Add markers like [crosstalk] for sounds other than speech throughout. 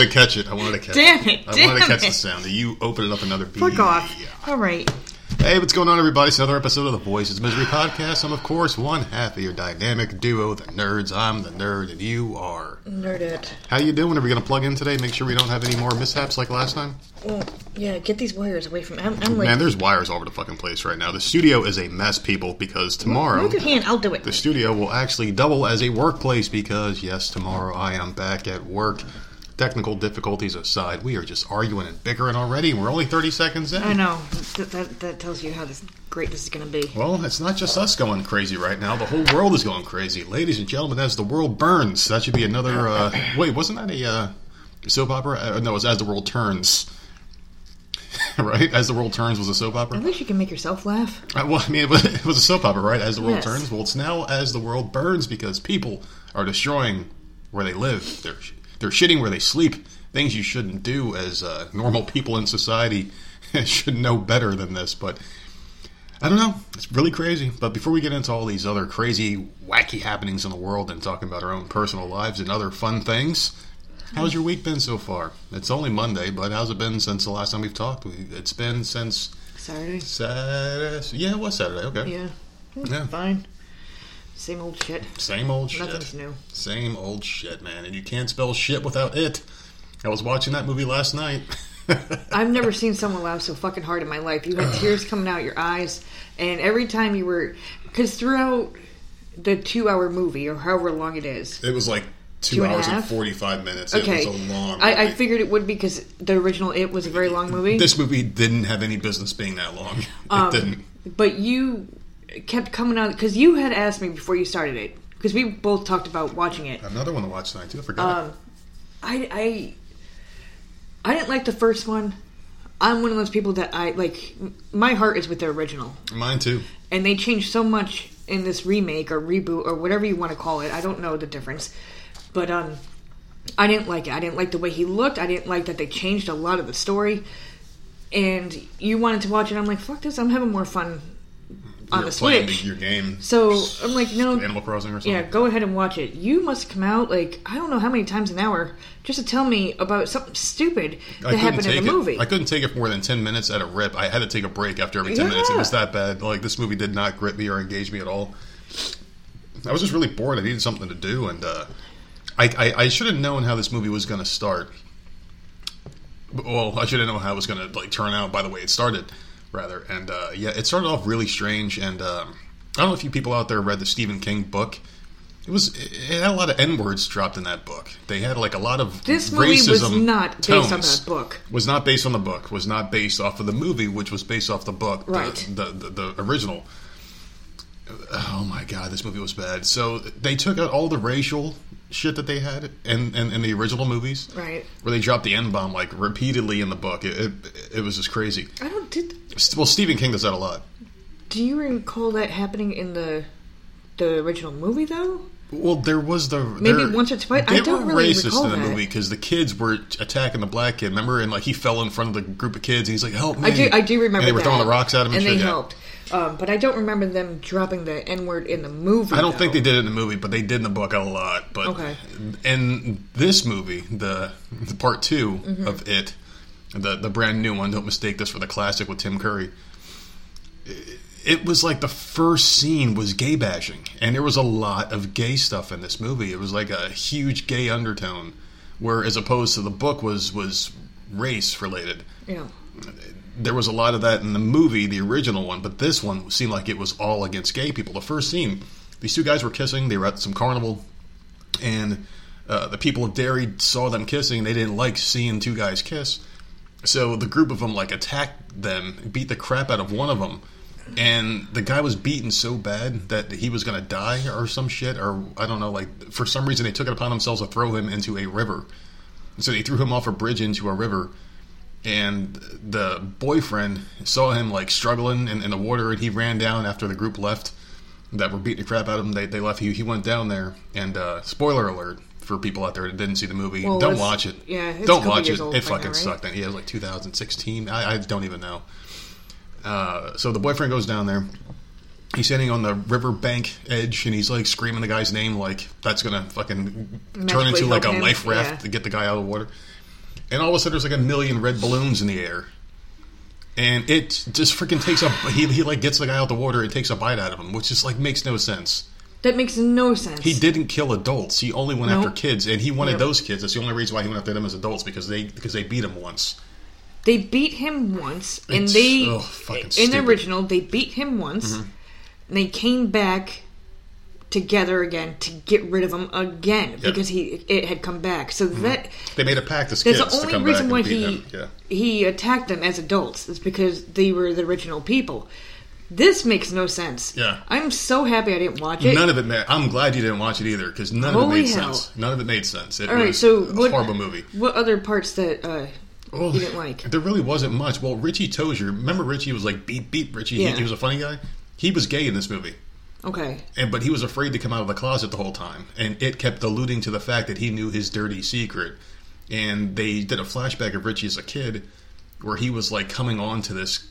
Wanted to catch it. I wanted to catch Damn it. it, I wanted to damn catch the it. sound. You open it up another beat. Fuck off. Yeah. All right. Hey, what's going on, everybody? It's another episode of the Voices Misery Podcast. I'm, of course, one half of your dynamic duo, the nerds. I'm the nerd, and you are. nerded. How you doing? Are we going to plug in today? Make sure we don't have any more mishaps like last time? Well, yeah, get these wires away from me. I'm, I'm like, Man, there's wires all over the fucking place right now. The studio is a mess, people, because tomorrow... move your hand. I'll do it. The studio will actually double as a workplace because, yes, tomorrow I am back at work. Technical difficulties aside, we are just arguing and bickering already, and we're only 30 seconds in. I know. That, that, that tells you how this, great this is going to be. Well, it's not just us going crazy right now. The whole world is going crazy. Ladies and gentlemen, as the world burns, that should be another. Uh, wait, wasn't that a uh, soap opera? Uh, no, it was As the World Turns. [laughs] right? As the World Turns was a soap opera? At least you can make yourself laugh. Uh, well, I mean, it was, it was a soap opera, right? As the world Yes. turns. Well, it's now as the world burns because people are destroying where they live. They're they're shitting where they sleep. Things you shouldn't do as uh, normal people in society [laughs] should know better than this. But I don't know. It's really crazy. But before we get into all these other crazy, wacky happenings in the world and talking about our own personal lives and other fun things. How's your week been so far? It's only Monday, but how's it been since the last time we've talked? It's been since Saturday? Saturday. Yeah, it was Saturday. Okay. Yeah. Yeah. Fine. Same old shit. Same old shit. Nothing's new. Same old shit, man. And you can't spell shit without it. I was watching that movie last night. [laughs] I've never seen someone laugh so fucking hard in my life. You had tears coming out your eyes, and every time you were. Because throughout the two hour movie, or however long it is, it was like two, Two and hours and half? 45 minutes. Okay. It was a long I, I figured it would be because the original It was a very long movie. This movie didn't have any business being that long. [laughs] It Um, didn't. But you kept coming out because you had asked me before you started it because we both talked about watching it. Another one to watch tonight, too. I forgot. Um, I I I didn't like the first one. I'm one of those people that I like. My heart is with the original, Mine, too. and they changed so much in this remake or reboot or whatever you want to call it. I don't know the difference, but um, I didn't like it. I didn't like the way he looked. I didn't like that they changed a lot of the story. And you wanted to watch it. I'm like, fuck this. I'm having more fun on the playing Switch. your game. So I'm like, no, Animal Crossing or something. yeah, go ahead and watch it. You must come out like I don't know how many times an hour just to tell me about something stupid that happened in the it. movie. I couldn't take it for more than ten minutes at a rip. I had to take a break after every ten minutes. It was that bad. Like this movie did not grip me or engage me at all. I was just really bored. I needed something to do, and uh, I, I, I should have known how this movie was going to start. Well, I should have known how it was going to like turn out. By the way, it started rather, and uh, yeah, it started off really strange. And um, I don't know if you people out there read the Stephen King book. It was it had a lot of n words dropped in that book. They had like a lot of this movie was not based on that book. was not based on the book, was not based off of the movie, which was based off the book, the- Right. the, the, the, original. Oh my god, this movie was bad. So they took out all the racial shit that they had in, in, in the original movies, Right. where they dropped the N bomb like repeatedly in the book. It, it, it was just crazy. I don't did. Well, Stephen King does that a lot. Do you recall that happening in the the original movie though? Well, there was the Maybe once or twice. I don't were really racist recall in the that. movie because the kids were attacking the black kid. Remember, and like he fell in front of the group of kids, and he's like, "Help me!" I do. I do remember. And they were that. throwing the rocks at him, and, and shit, they yeah. Um, but I don't remember them dropping the N word in the movie. I don't think they did it in the movie, but they did in the book a lot. But Okay. in this movie, the, the part 2 Mm-hmm. of it, the the brand new one, don't mistake this for the classic with Tim Curry. It was like the first scene was gay bashing, and there was a lot of gay stuff in this movie. It was like a huge gay undertone, where as opposed to the book was was race related Yeah. There was a lot of that in the movie, the original one, but this one seemed like it was all against gay people. The first scene, these two guys were kissing. They were at some carnival, and uh, the people of Derry saw them kissing. and They didn't like seeing two guys kiss, so the group of them like attacked them, beat the crap out of one of them, and the guy was beaten so bad that he was going to die or some shit, or I don't know. Like for some reason, they took it upon themselves to throw him into a river. So they threw him off a bridge into a river, and the boyfriend saw him like struggling in, in the water, and he ran down after the group left that were beating the crap out of him. They, they left. He, he went down there, and uh, spoiler alert for people out there that didn't see the movie, Well, don't watch it. yeah, it's don't watch it. It by now, fucking right? sucked. Yeah, it was like 2016. I, I don't even know. Uh, so the boyfriend goes down there. He's sitting on the riverbank edge, and he's like screaming the guy's name, like that's gonna fucking turn into like a him, life raft yeah. to get the guy out of the water. And all of a sudden, there's like a million red balloons in the air, and it just freaking takes a he, he like gets the guy out the water and takes a bite out of him, which just like makes no sense. That makes no sense. He didn't kill adults. He only went Nope. after kids, and he wanted those kids. That's the only reason why he went after them as adults because they because they beat him once. They beat him once, and It's- they fucking in the stupid. Mm-hmm. original they beat him once. and they came back together again to get rid of him again because he it had come back. So that They made a pact as that's the only reason why he. Yeah. he attacked them as adults. Is because they were the original people. This makes no sense. Yeah. I'm so happy I didn't watch it. None of it made. I'm glad you didn't watch it either because none Holy of it made hell. sense. None of it made sense. It All right, was so a what, horrible movie. What other parts that uh, Oh, you didn't like? There really wasn't much. Well, Richie Tozier. Remember Richie was like beat beat Richie. He- He, was a funny guy. He was gay in this movie. Okay. And but he was afraid to come out of the closet the whole time, and it kept alluding to the fact that he knew his dirty secret. And they did a flashback of Richie as a kid, where he was like coming on to this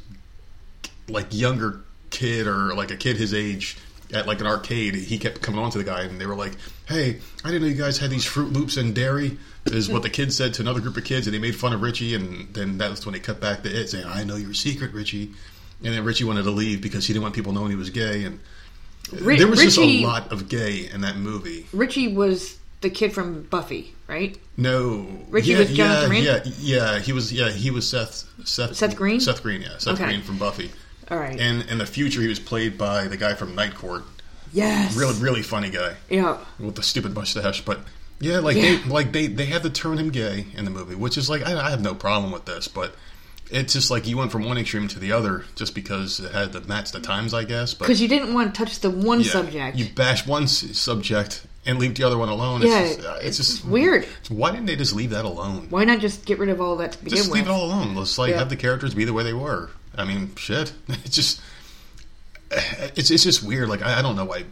like younger kid or like a kid his age at like an arcade. He kept coming on to the guy, and they were like, "Hey, I didn't know you guys had these Fruit Loops and Derry." Is what the kid said to another group of kids, and they made fun of Richie. And then that's when they cut back to it, saying, "I know your secret, Richie." And then Richie wanted to leave because he didn't want people knowing he was gay, and Ri- there was just a lot of gay in that movie. Richie was the kid from Buffy, right? No, Richie yeah, was Jonathan yeah, Green? yeah, yeah. He was, yeah, he was Seth, Seth, Seth Green? Seth Green, yeah, Seth Okay. Green from Buffy. All right. And in the future, he was played by the guy from Night Court. yes. Really, really funny guy Yeah. with the stupid mustache. But yeah, like Yeah. they, like they, they had to turn him gay in the movie, which is like I, I have no problem with this, but it's just like you went from one extreme to the other just because it had to match the times, I guess. Because you didn't want to touch the one yeah, subject. you bash one s- subject and leave the other one alone. Yeah, it's just, uh, it's just weird. Why didn't they just leave that alone? Why not just get rid of all that to begin Just with? leave it all alone. Let's like Yeah. have the characters be the way they were. I mean, shit. [laughs] It's just it's it's just weird. Like I, I don't know why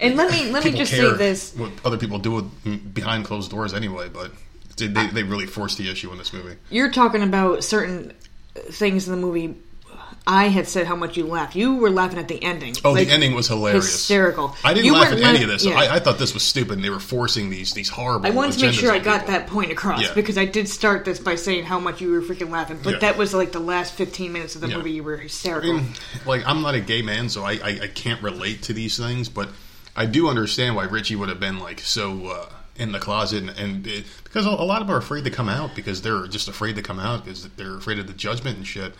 and let me let me just say this: what other people do with, behind closed doors anyway. But they, they really forced the issue in this movie. you're talking about certain things in the movie. I had said how much you laughed. You were laughing at the ending. Oh, Like, the ending was hilarious. hysterical. I didn't You laugh at any of this. yeah. I, I thought this was stupid. and They were forcing these these horrible. I wanted to make sure I got people. that point across Yeah. because I did start this by saying how much you were freaking laughing, but Yeah. that was like the last 15 minutes of the movie. You were I hysterical. mean, like I'm not a gay man, so I, I, I can't relate to these things, but I do understand why Richie would have been like so uh, in the closet, and, and it, because a lot of them are afraid to come out because they're just afraid to come out because they're afraid of the judgment and shit.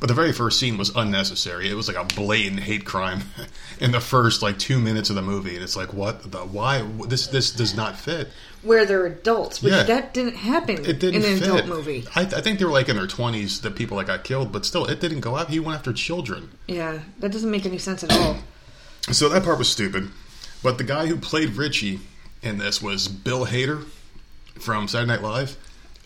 But the very first scene was unnecessary. It was like a blatant hate crime [laughs] in the first like two minutes of the movie, and it's like, what the why? This this does not fit. Where they're adults, which Yeah. that didn't happen It didn't in an fit. adult movie. I, I think they were like in their twenties, the people that got killed, but still, it didn't go out. He went after children. Yeah, that doesn't make any sense at all. [clears throat] So that part was stupid. But the guy who played Richie in this was Bill Hader from Saturday Night Live.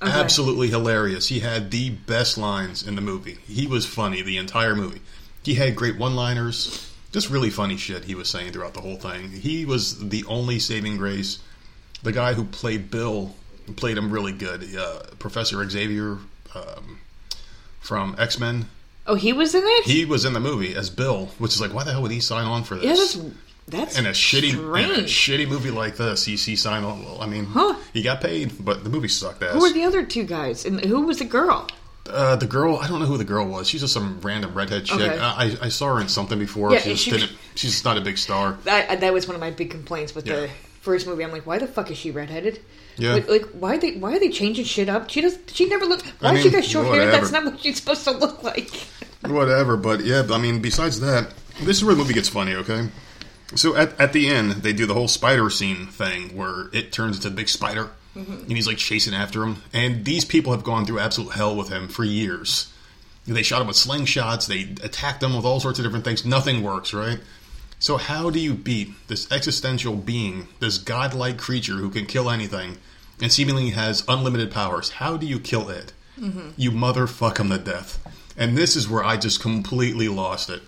Okay. Absolutely hilarious. He had the best lines in the movie. He was funny the entire movie. He had great one liners. Just really funny shit he was saying throughout the whole thing. He was the only saving grace. The guy who played Bill played him really good. Uh, Professor Xavier um, from X Men. Oh, he was in it. He was in the movie as Bill, which is like, why the hell would he sign on for this? yeah, that's that's in a shitty in a shitty movie like this, you see signed on. Well, I mean, Huh. he got paid, but the movie sucked ass. Who were the other two guys, and who was the girl? uh, the girl, I don't know who the girl was. She's just some random redhead chick. Okay. I, I- saw her in something before. Yeah, she just she- didn't. She's just not a big star. That that was one of my big complaints with Yeah. the first movie. I'm like, why the fuck is she redheaded? Yeah. Like, like, why they why are they changing shit up? She does. She never looked. Why I is she got short hair? That's not what she's supposed to look like. [laughs] Whatever, but yeah, I mean, besides that, this is where the movie gets funny. Okay, so at at the end, they do the whole spider scene thing where it turns into a big spider, mm-hmm. and he's like chasing after him. And these people have gone through absolute hell with him for years. They shot him with slingshots. They attacked him with all sorts of different things. Nothing works, right? So how do you beat this existential being, this godlike creature who can kill anything, and seemingly has unlimited powers? How do you kill it? Mm-hmm. You motherfuck him to death. And this is where I just completely lost it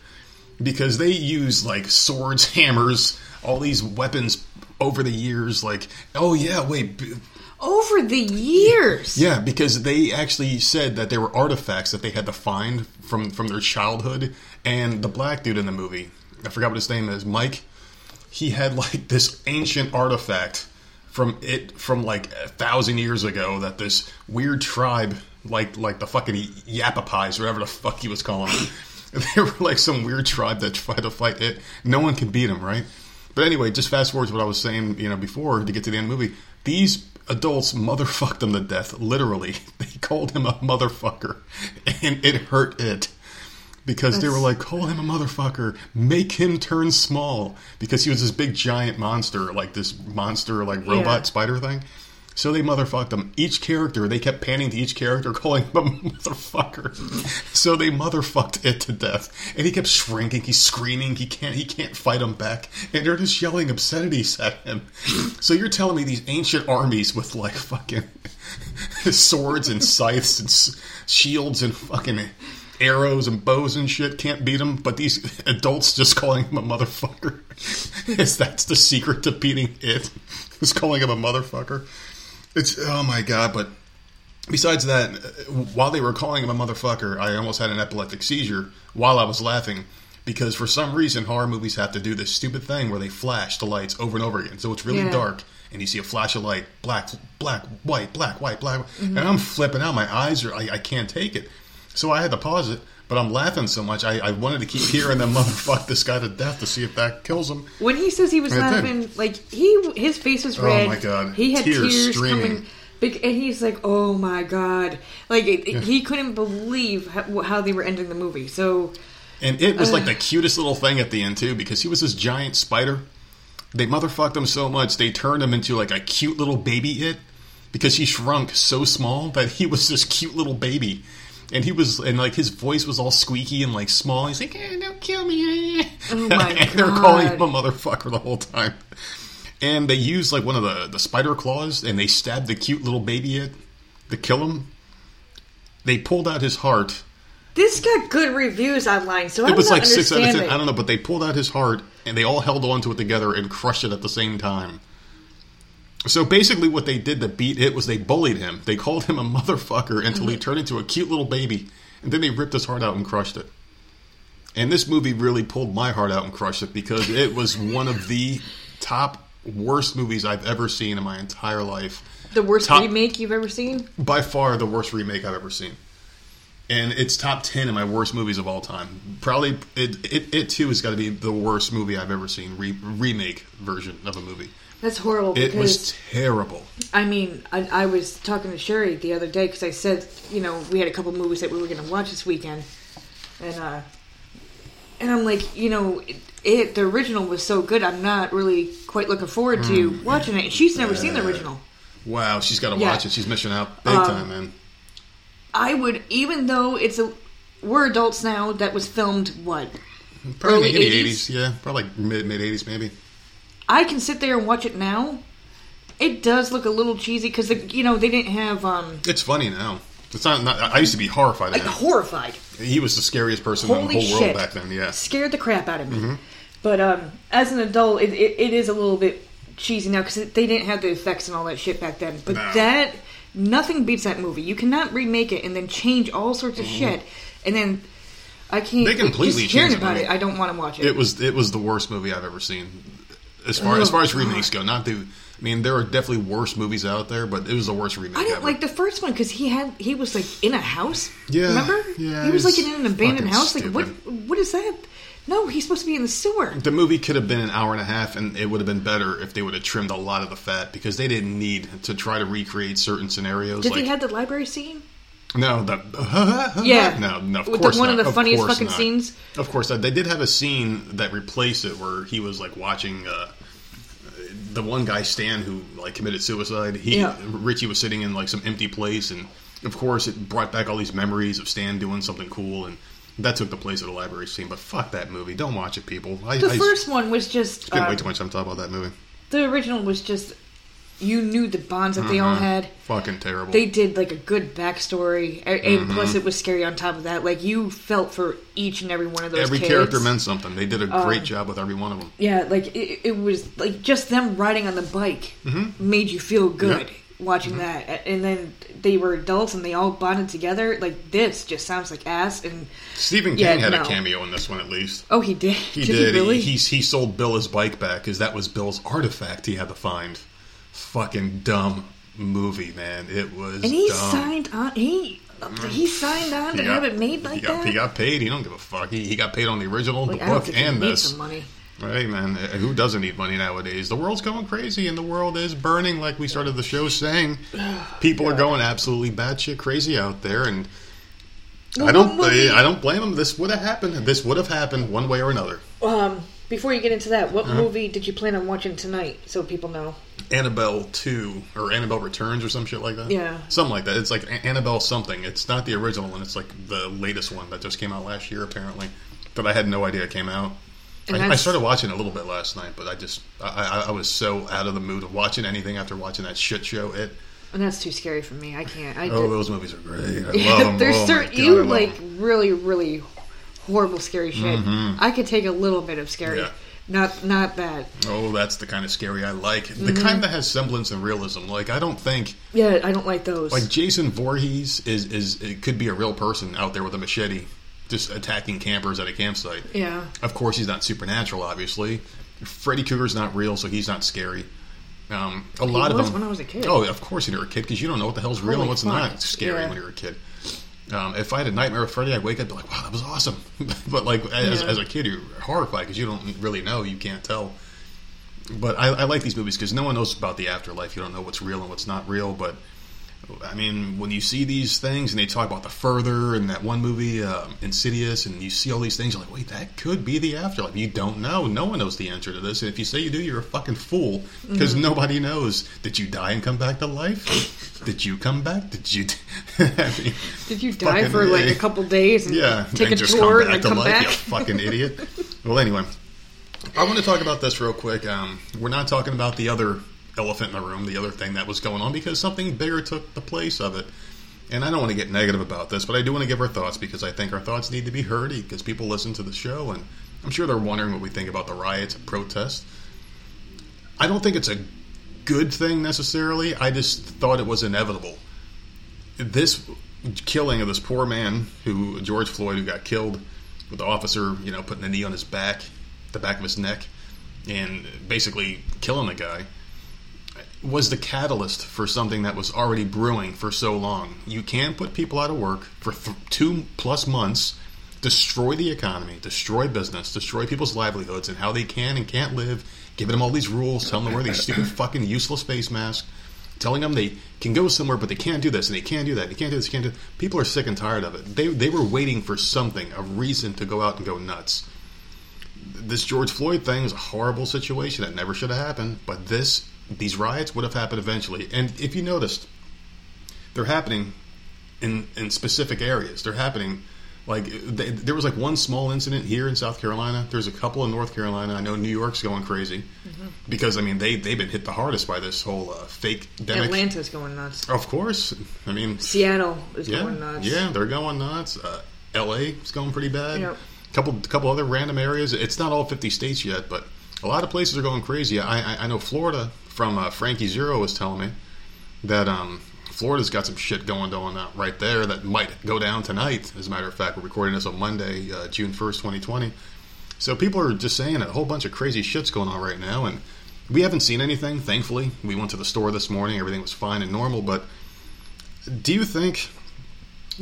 because they use like swords, [laughs] hammers, all these weapons over the years. Like, oh yeah, wait, b- Over the years. yeah, because they actually said that there were artifacts that they had to find from from their childhood. And the black dude in the movie, I forgot what his name is, Mike. He had like this ancient artifact from it from like a thousand years ago that this weird tribe, like like the fucking Yapapais, whatever the fuck he was calling them. [laughs] [laughs] they were like some weird tribe that tried to fight it. No one can beat them, right? But anyway, just fast forward to what I was saying, you know, before to get to the end of the movie. These adults motherfucked him to death, literally. [laughs] They called him a motherfucker, and it hurt it because they were like, call him a motherfucker, make him turn small because he was this big giant monster, like this monster, like robot Yeah. spider thing. So they motherfucked him. Each character, they kept panning to each character, [laughs] calling him a motherfucker. so they motherfucked it to death, and he kept shrinking. He's screaming. He can't. He can't fight them back, and they're just yelling obscenities at him. So you're telling me these ancient armies with like fucking [laughs] swords and scythes and shields and fucking arrows and bows and shit can't beat him, but these adults just calling him a motherfucker. [laughs] Is that's the secret to beating it? Is calling him a motherfucker? It's oh my god! But besides that, uh, while they were calling him a motherfucker, I almost had an epileptic seizure while I was laughing because for some reason horror movies have to do this stupid thing where they flash the lights over and over again. So it's really Yeah. dark and you see a flash of light, black, black, white, black, white, black, and I'm flipping out. My eyes are I, I can't take it. So I had to pause it. But I'm laughing so much, I, I wanted to keep hearing them [laughs] motherfuck this guy to death to see if that kills him. When he says he was laughing, like he, his face was oh red. Oh my God. He had Tears tears, streaming. coming, and he's like, "Oh my god!" Like it, it- he couldn't believe how, how they were ending the movie. So And it was like uh, the cutest little thing at the end too, because he was this giant spider. They motherfucked him so much they turned him into like a cute little baby it, because he shrunk so small that he was this cute little baby. And he was, and like his voice was all squeaky and like small. He's like, eh, "Don't kill me!" Oh my [laughs] and they're calling him a motherfucker the whole time. And they used like one of the the spider claws, and they stabbed the cute little baby it to kill him. They pulled out his heart, this got good reviews online. So I it don't was like six out of ten. I don't know, but they pulled out his heart and they all held on to it together and crushed it at the same time. So basically, what they did to beat it was they bullied him. They called him a motherfucker until Mm-hmm. he turned into a cute little baby, and then they ripped his heart out and crushed it. And this movie really pulled my heart out and crushed it because it was one of the top worst movies I've ever seen in my entire life The worst Top- remake you've ever seen? by far the worst remake I've ever seen. And it's top ten in my worst movies of all time. Probably it it, it too has got to be the worst movie I've ever seen. Re, remake version of a movie. That's horrible. It was terrible. I mean, I, I was talking to Sherry the other day because I said, you know, we had a couple movies that we were going to watch this weekend, and uh, and I'm like, you know, it, it the original was so good. I'm not really quite looking forward to Mm. watching it. And she's never seen the original. Wow, she's got to Yeah. watch it. She's missing out big Um, time, man. I would, even though it's a we're adults now. That was filmed what? Probably early the 80s? eighties, yeah, probably mid mid eighties, maybe. I can sit there and watch it now. It does look a little cheesy because you know they didn't have um It's funny now. It's not. not I used to be horrified like horrified. He was the scariest person in the whole shit! world back then. Yeah. scared the crap out of me. Mm-hmm. But um, as an adult, it, it, it is a little bit cheesy now because they didn't have the effects and all that shit back then. But No. that nothing beats that movie. You cannot remake it and then change all sorts of shit, and then I can't. Mm-hmm. They completely just hearing about it. I don't want to watch it. It was it was the worst movie I've ever seen. As far as Oh, far as remakes go, not the. I mean, there are definitely worse movies out there, but it was the worst remake I didn't ever. like the first one because he had he was like in a house. Yeah, remember? yeah, he was like in an abandoned house. Like what? What is that? No, he's supposed to be in the sewer. the movie could have been an hour and a half, and it would have been better if they would have trimmed a lot of the fat because they didn't need to try to recreate certain scenarios. Did like they have the library scene? No, the [laughs] Yeah. no, no, of course one of the funniest course fucking not. scenes. Of course not. They did have a scene that replaced it where he was like watching. Uh, the one guy Stan who like committed suicide. He Yeah. Richie was sitting in like some empty place and of course, it brought back all these memories of Stan doing something cool, and that took the place of the library scene. But fuck that movie! Don't watch it, people. I, The I first one was just spent way um, too much time talking about that movie. the original was just you knew the bonds that they all Uh-huh. had. Fucking terrible. They did like a good backstory, and Mm-hmm. plus it was scary on top of that. Like you felt for each and every one of those. Every kids. character meant something. They did a great Um, job with every one of them. Yeah, like it, it was like just them riding on the bike made you feel good Mm-hmm. watching that, and then they were adults and they all bonded together. Like this just sounds like ass. And Stephen Yeah, King had no. a cameo in this one at least. oh, he did. He did, did. he really? He, he sold Bill his bike back because that was Bill's artifact he had to find. Fucking dumb movie, man. It was. and he dumb. signed on. He he signed on to got- have it made like he got, that. He got paid. He don't give a fuck. He, he got paid on the original, like, the book, and this. some money. Hey man, uh, who doesn't need money nowadays? The world's going crazy, and the world is burning. Like we started the show saying, [sighs] people are going absolutely batshit crazy out there, and Well, I don't, I don't blame them. This would have happened. This would have happened one way or another. Um, before you get into that, what Uh-huh. movie did you plan on watching tonight? So people know. Annabelle two or Annabelle Returns or some shit like that. Yeah. something like that. It's like Annabelle something. It's not the original one. It's like the latest one that just came out last year, apparently. That I had no idea came out. I, I started watching a little bit last night, but I just I, I, I was so out of the mood of watching anything after watching that shit show. It And that's too scary for me. I can't. I oh did- those movies are great. I [laughs] love them. There's oh certain you like 'em. really, really horrible, scary shit. I could take a little bit of scary, Mm-hmm. Yeah. not not that. Oh, that's the kind of scary I like. The Mm-hmm. kind that has semblance and realism. Like I don't think Yeah, I don't like those. like Jason Voorhees is is it could be a real person out there with a machete, just attacking campers at a campsite. yeah, Of course, he's not supernatural. Obviously, Freddy Krueger's not real, so he's not scary. Um, a lot of them. when I was a kid. Oh, of course, when you're a kid because you don't know what the hell's real Holy and what's fuck. not scary Yeah. when you're a kid. Um, if I had a nightmare with Freddy, I'd wake up and be like, "Wow, that was awesome." [laughs] but like as, Yeah. as a kid, you're horrified because you don't really know, you can't tell. But I, I like these movies because no one knows about the afterlife. You don't know what's real and what's not real. But I mean, when you see these things and they talk about the further and that one movie, um, Insidious, and you see all these things, you're like, wait, that could be the afterlife. You don't know. No one knows the answer to this. And if you say you do, you're a fucking fool because nobody knows. Did you die and come back to life? Did you come back? Did you? [laughs] I mean, Did you die for like A. couple days and yeah, take and a tour come back and to come life, back? you [laughs] fucking idiot. Well, anyway, I want to talk about this real quick. Um, we're not talking about the other elephant in the room, the other thing that was going on, because something bigger took the place of it. And I don't want to get negative about this, but I do want to give our thoughts because I think our thoughts need to be heard because people listen to the show, and I'm sure they're wondering what we think about the riots and protests. I don't think it's a good thing necessarily. I just thought it was inevitable. This killing of this poor man, who George Floyd, who got killed with the officer, you know, putting a knee on his back, the back of his neck, and basically killing the guy, was the catalyst for something that was already brewing for so long. You can't put people out of work for th- two plus months, destroy the economy, destroy business, destroy people's livelihoods and how they can and can't live, giving them all these rules, telling them to wear these stupid [coughs] fucking useless face masks, telling them they can go somewhere but they can't do this and they can't do that, they can't do this, they can't do. People are sick and tired of it. They they were waiting for something, a reason to go out and go nuts. This George Floyd thing is a horrible situation that never should have happened, but this these riots would have happened eventually. And if you noticed, they're happening in in specific areas. They're happening like th there was like one small incident here in South Carolina. There's a couple in North Carolina. I know New York's going crazy because I mean they they've been hit the hardest by this whole uh, fake demic. Atlanta's going nuts. Of course, I mean Seattle is yeah, going nuts. yeah, they're going nuts. Uh, L.A. is going pretty bad. Yep. Couple couple other random areas. It's not all 50 states yet, but a lot of places are going crazy. I I, I know Florida from uh, Frankie Zero was telling me that um, Florida's got some shit going on out right there that might go down tonight. As a matter of fact, we're recording this on Monday, uh, June 1st, 2020. So people are just saying a whole bunch of crazy shit's going on right now, and we haven't seen anything. Thankfully, we went to the store this morning; everything was fine and normal. But do you think?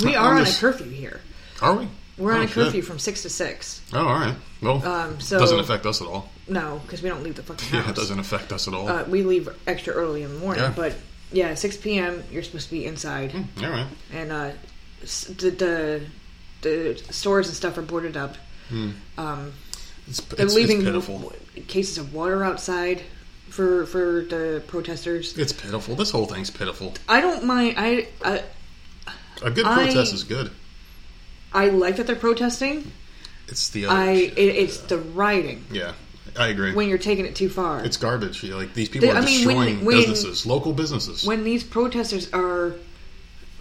We are on a curfew here. Are we? We're on Oh, a shit. curfew from six to six. Oh, all right. Well, Um, so doesn't affect us at all. No, because we don't leave the fucking house. Yeah, it doesn't affect us at all. Uh, we leave extra early in the morning, Yeah. but yeah, six p.m. You're supposed to be inside, all right. and uh, s- the, the the stores and stuff are boarded up. Um, It's, they're it's, leaving it's pitiful. cases of water outside for for the protesters. It's pitiful. This whole thing's pitiful. I don't mind. I, I A good I- protest is good. I like that they're protesting. It's the other. I it, it's the rioting yeah, I agree. when you're taking it too far. it's garbage. You know, Like these people The- are I mean, destroying when- businesses, local businesses. when these protesters are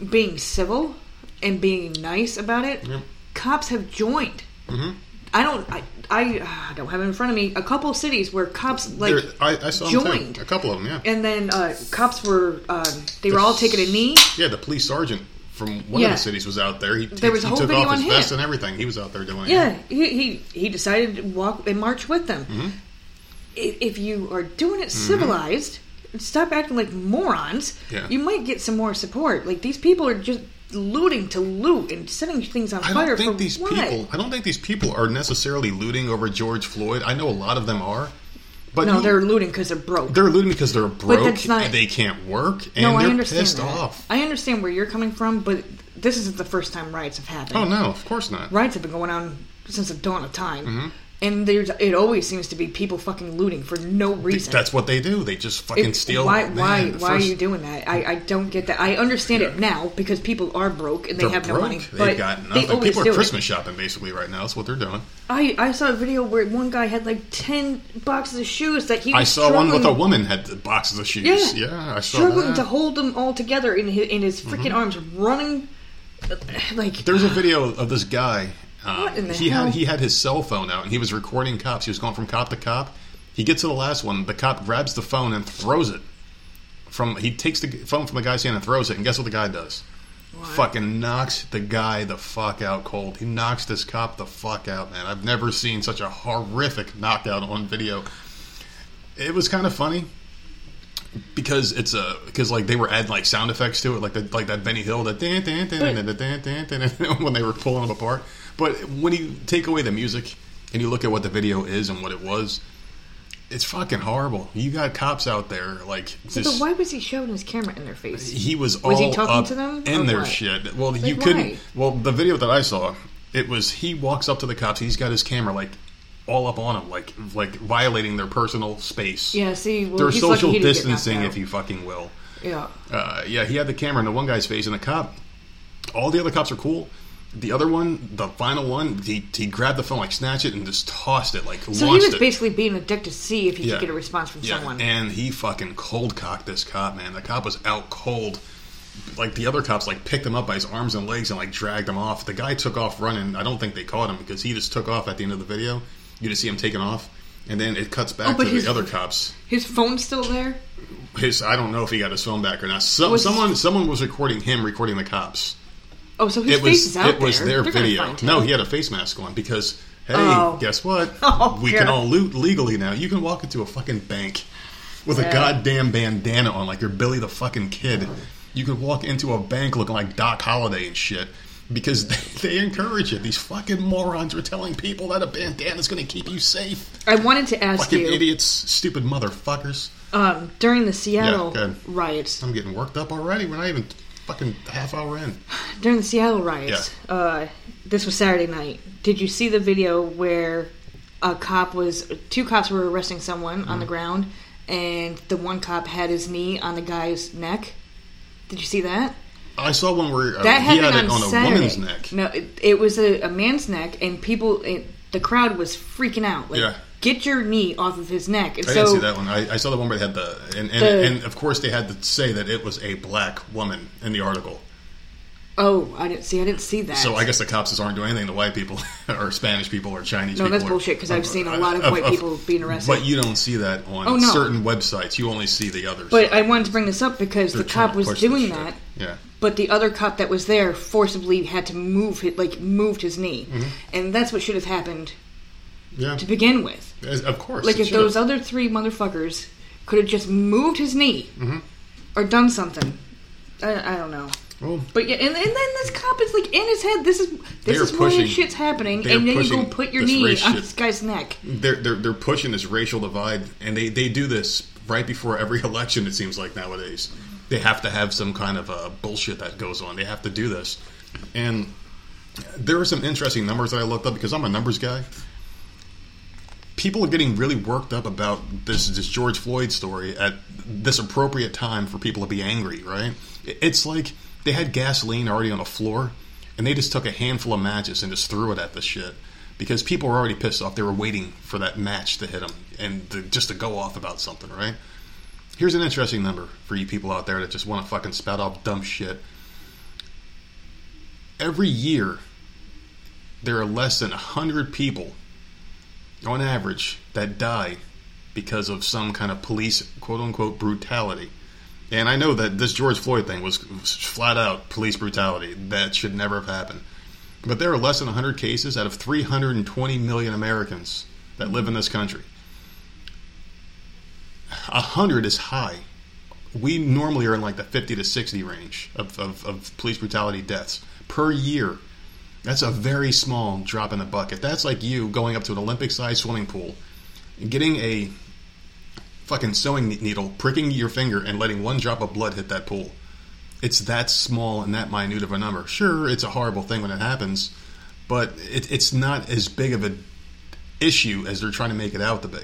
being civil and being nice about it, cops have joined. Mhm. I don't. I, I uh, don't have it in front of me. A couple cities where cops like There- I, I saw joined. A couple of them, yeah. and then uh, cops were um, they were all taking a knee. Yeah, the police sergeant from one of the cities was out there. He, There was he a whole took off his vest him. and everything. He was out there doing Yeah, it. he he, he decided to walk and march with them. Mm-hmm. If you are doing it civilized, stop acting like morons. Yeah. You might get some more support. Like these people are just looting to loot and setting things on I fire don't think for these what? people. I don't think these people are necessarily looting over George Floyd. I know a lot of them are, but No, you- they're looting because they're broke. they're looting because they're broke not- and they can't work and no, I they're understand pissed that. off. I understand where you're coming from, but this isn't the first time riots have happened. Oh no, of course not. Riots have been going on since the dawn of time, Mm-hmm. And there's it always seems to be people fucking looting for no reason. That's what they do. They just fucking It- steal. Why? man, why? Why first- are you doing that? I, I don't get that. I understand it now because people are broke and they They're have broke. no money. They've But got they nothing. always People are it. Christmas shopping basically right now. That's what they're doing. I, I saw a video where one guy had like ten boxes of shoes that he. I saw one with a woman had boxes of shoes. Yeah, Yeah, I saw struggling that. Mm-hmm. to hold them all together in his, in his freaking arms, running. Like There's a [sighs] video of this guy. Um, he hell? had he had his cell phone out and he was recording cops. He was going from cop to cop. He gets to the last one. The cop grabs the phone and throws it. From he takes the phone from the guy's hand and throws it. And guess what the guy does? What? Fucking knocks the guy the fuck out cold. He knocks this cop the fuck out, man. I've never seen such a horrific knockout on video. It was kind of funny because it's a because like they were adding like sound effects to it, like the, like that Benny Hill that when they were pulling them apart. But when you take away the music and you look at what the video is and what it was, it's fucking horrible. You got cops out there like So just. why was he showing his camera in their face? he was all Was he talking up to them, in their what? shit. Well, you couldn't. why? Well, the video that I saw, it was he walks up to the cops. He's got his camera like all up on him, like like violating their personal space. Yeah, see, well, Their social distancing, if you fucking will. Yeah. Uh, yeah, he had the camera in the one guy's face, and the cop. All the other cops are cool. The other one, the final one, he, he grabbed the phone, like snatched it, and just tossed it, like So he was it. basically being a dick to see if he Yeah. could get a response from Yeah, someone. and he fucking cold cocked this cop, man. The cop was out cold. Like the other cops, like picked him up by his arms and legs and like dragged him off. The guy took off running. I don't think they caught him because he just took off at the end of the video. You just see him taking off, and then it cuts back Oh, to his- the other cops. His phone's still there. His I don't know if he got his phone back or not. Was- someone someone was recording him recording the cops. Oh, so his it face was is out it was there. their They're gonna video. find him. No, he had a face mask on because hey, Oh. guess what? [laughs] Oh, we can God. all loot legally now. You can walk into a fucking bank with a Yeah. goddamn bandana on, like you're Billy the fucking Kid. You could walk into a bank looking like Doc Holliday and shit. Because [laughs] they, they encourage it. These fucking morons are telling people that a bandana is going to keep you safe. I wanted to ask you. Fucking you idiots, stupid motherfuckers. um, during the Seattle riots. I'm getting worked up already. We're not even fucking half hour in. During the Seattle riots, uh, this was Saturday night. Did you see the video where a cop was two cops were arresting someone Mm-hmm. on the ground, and the one cop had his knee on the guy's neck? Did you see that? I saw one where uh, That he happened had it on, on a Saturday. woman's neck. No, it, it was a, a man's neck, and people, it, the crowd was freaking out. Like, Yeah. Get your knee off of his neck. And I so, didn't see that one. I, I saw the one where they had the and and, The- and of course they had to say that it was a black woman in the article. oh, I didn't see. I didn't see that. So I guess the cops just aren't doing anything to white people [laughs] or Spanish people or Chinese No, people. that's or- bullshit, 'cause I've seen a lot of uh, white uh, people being arrested. But you don't see that on Oh, no. certain websites. You only see the others. But I wanted to bring this up because They're the cop was doing that, Yeah. but the other cop that was there forcibly had to move it, like moved his knee, Mm-hmm. and that's what should have happened Yeah. to begin with. As- Of course. Like if should've. those other three motherfuckers could have just moved his knee Mm-hmm. or done something. I, I don't know. Well, But yeah, and, and then this cop is like in his head. This is this is why pushing- this shit's happening, and then you go put your knee on this guy's neck. they're they're they're pushing this racial divide, and they they do this right before every [laughs] election. It seems like nowadays they have to have some kind of uh, bullshit that goes on. They have to do this, and there are some interesting numbers that I looked up because I'm a numbers guy. People are getting really worked up about this this George Floyd story at this appropriate time for people to be angry. Right? It's like They had gasoline already on the floor, and they just took a handful of matches and just threw it at the shit because people were already pissed off. They were waiting for that match to hit them and to, just to go off about something, right? Here's an interesting number for you people out there that just want to fucking spout off dumb shit. Every year, there are less than 100 people, on average, that die because of some kind of police quote unquote brutality. And I know that this George Floyd thing was, flat out police brutality. That should never have happened. But there are less than 100 cases out of 320 million Americans that live in this country. 100 is high. We normally are in like the 50 to 60 range of, of, of police brutality deaths per year. That's a very small drop in the bucket. That's like you going up to an Olympic sized swimming pool, getting a fucking sewing needle, pricking your finger, and letting one drop of blood hit that pool. It's that small and that minute of a number. Sure, it's a horrible thing when it happens, but it, it's not as big of an issue as they're trying to make it out to be.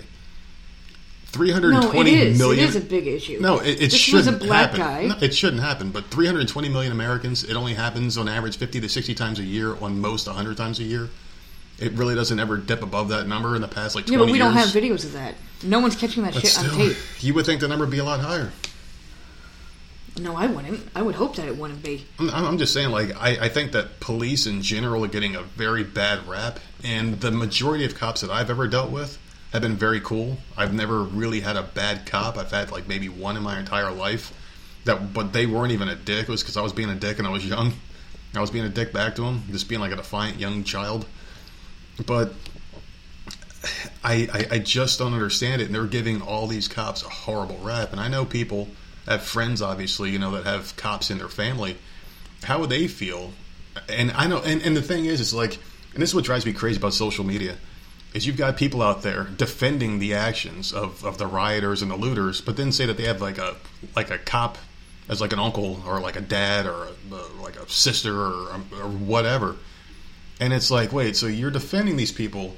Three hundred No, twenty it million. is. It is a big issue. No, it, it this shouldn't was a black happen. guy. No, it shouldn't happen. But 320 million Americans, it only happens on average 50 to 60 times a year, on most 100 times a year. It really doesn't ever dip above that number in the past like 20 yeah, but we years. don't have videos of that. No one's catching that But shit on tape. you would think the number would be a lot higher. No, I wouldn't. I would hope that it wouldn't be. I'm, I'm just saying, like, I, I think that police in general are getting a very bad rap, and the majority of cops that I've ever dealt with have been very cool. I've never really had a bad cop. I've had like maybe one in my entire life. That, but they weren't even a dick. It was because I was being a dick and I was young. I was being a dick back to them, just being like a defiant young child. But I, I, I just don't understand it. And they're giving all these cops a horrible rap. And I know people have friends, obviously, you know, that have cops in their family. How would they feel? And I know, and, and the thing is, it's like, and this is what drives me crazy about social media, is you've got people out there defending the actions of, of the rioters and the looters, but then say that they have like a like a cop as like an uncle or like a dad or a, uh, like a sister or, or whatever. And it's like, wait, so you're defending these people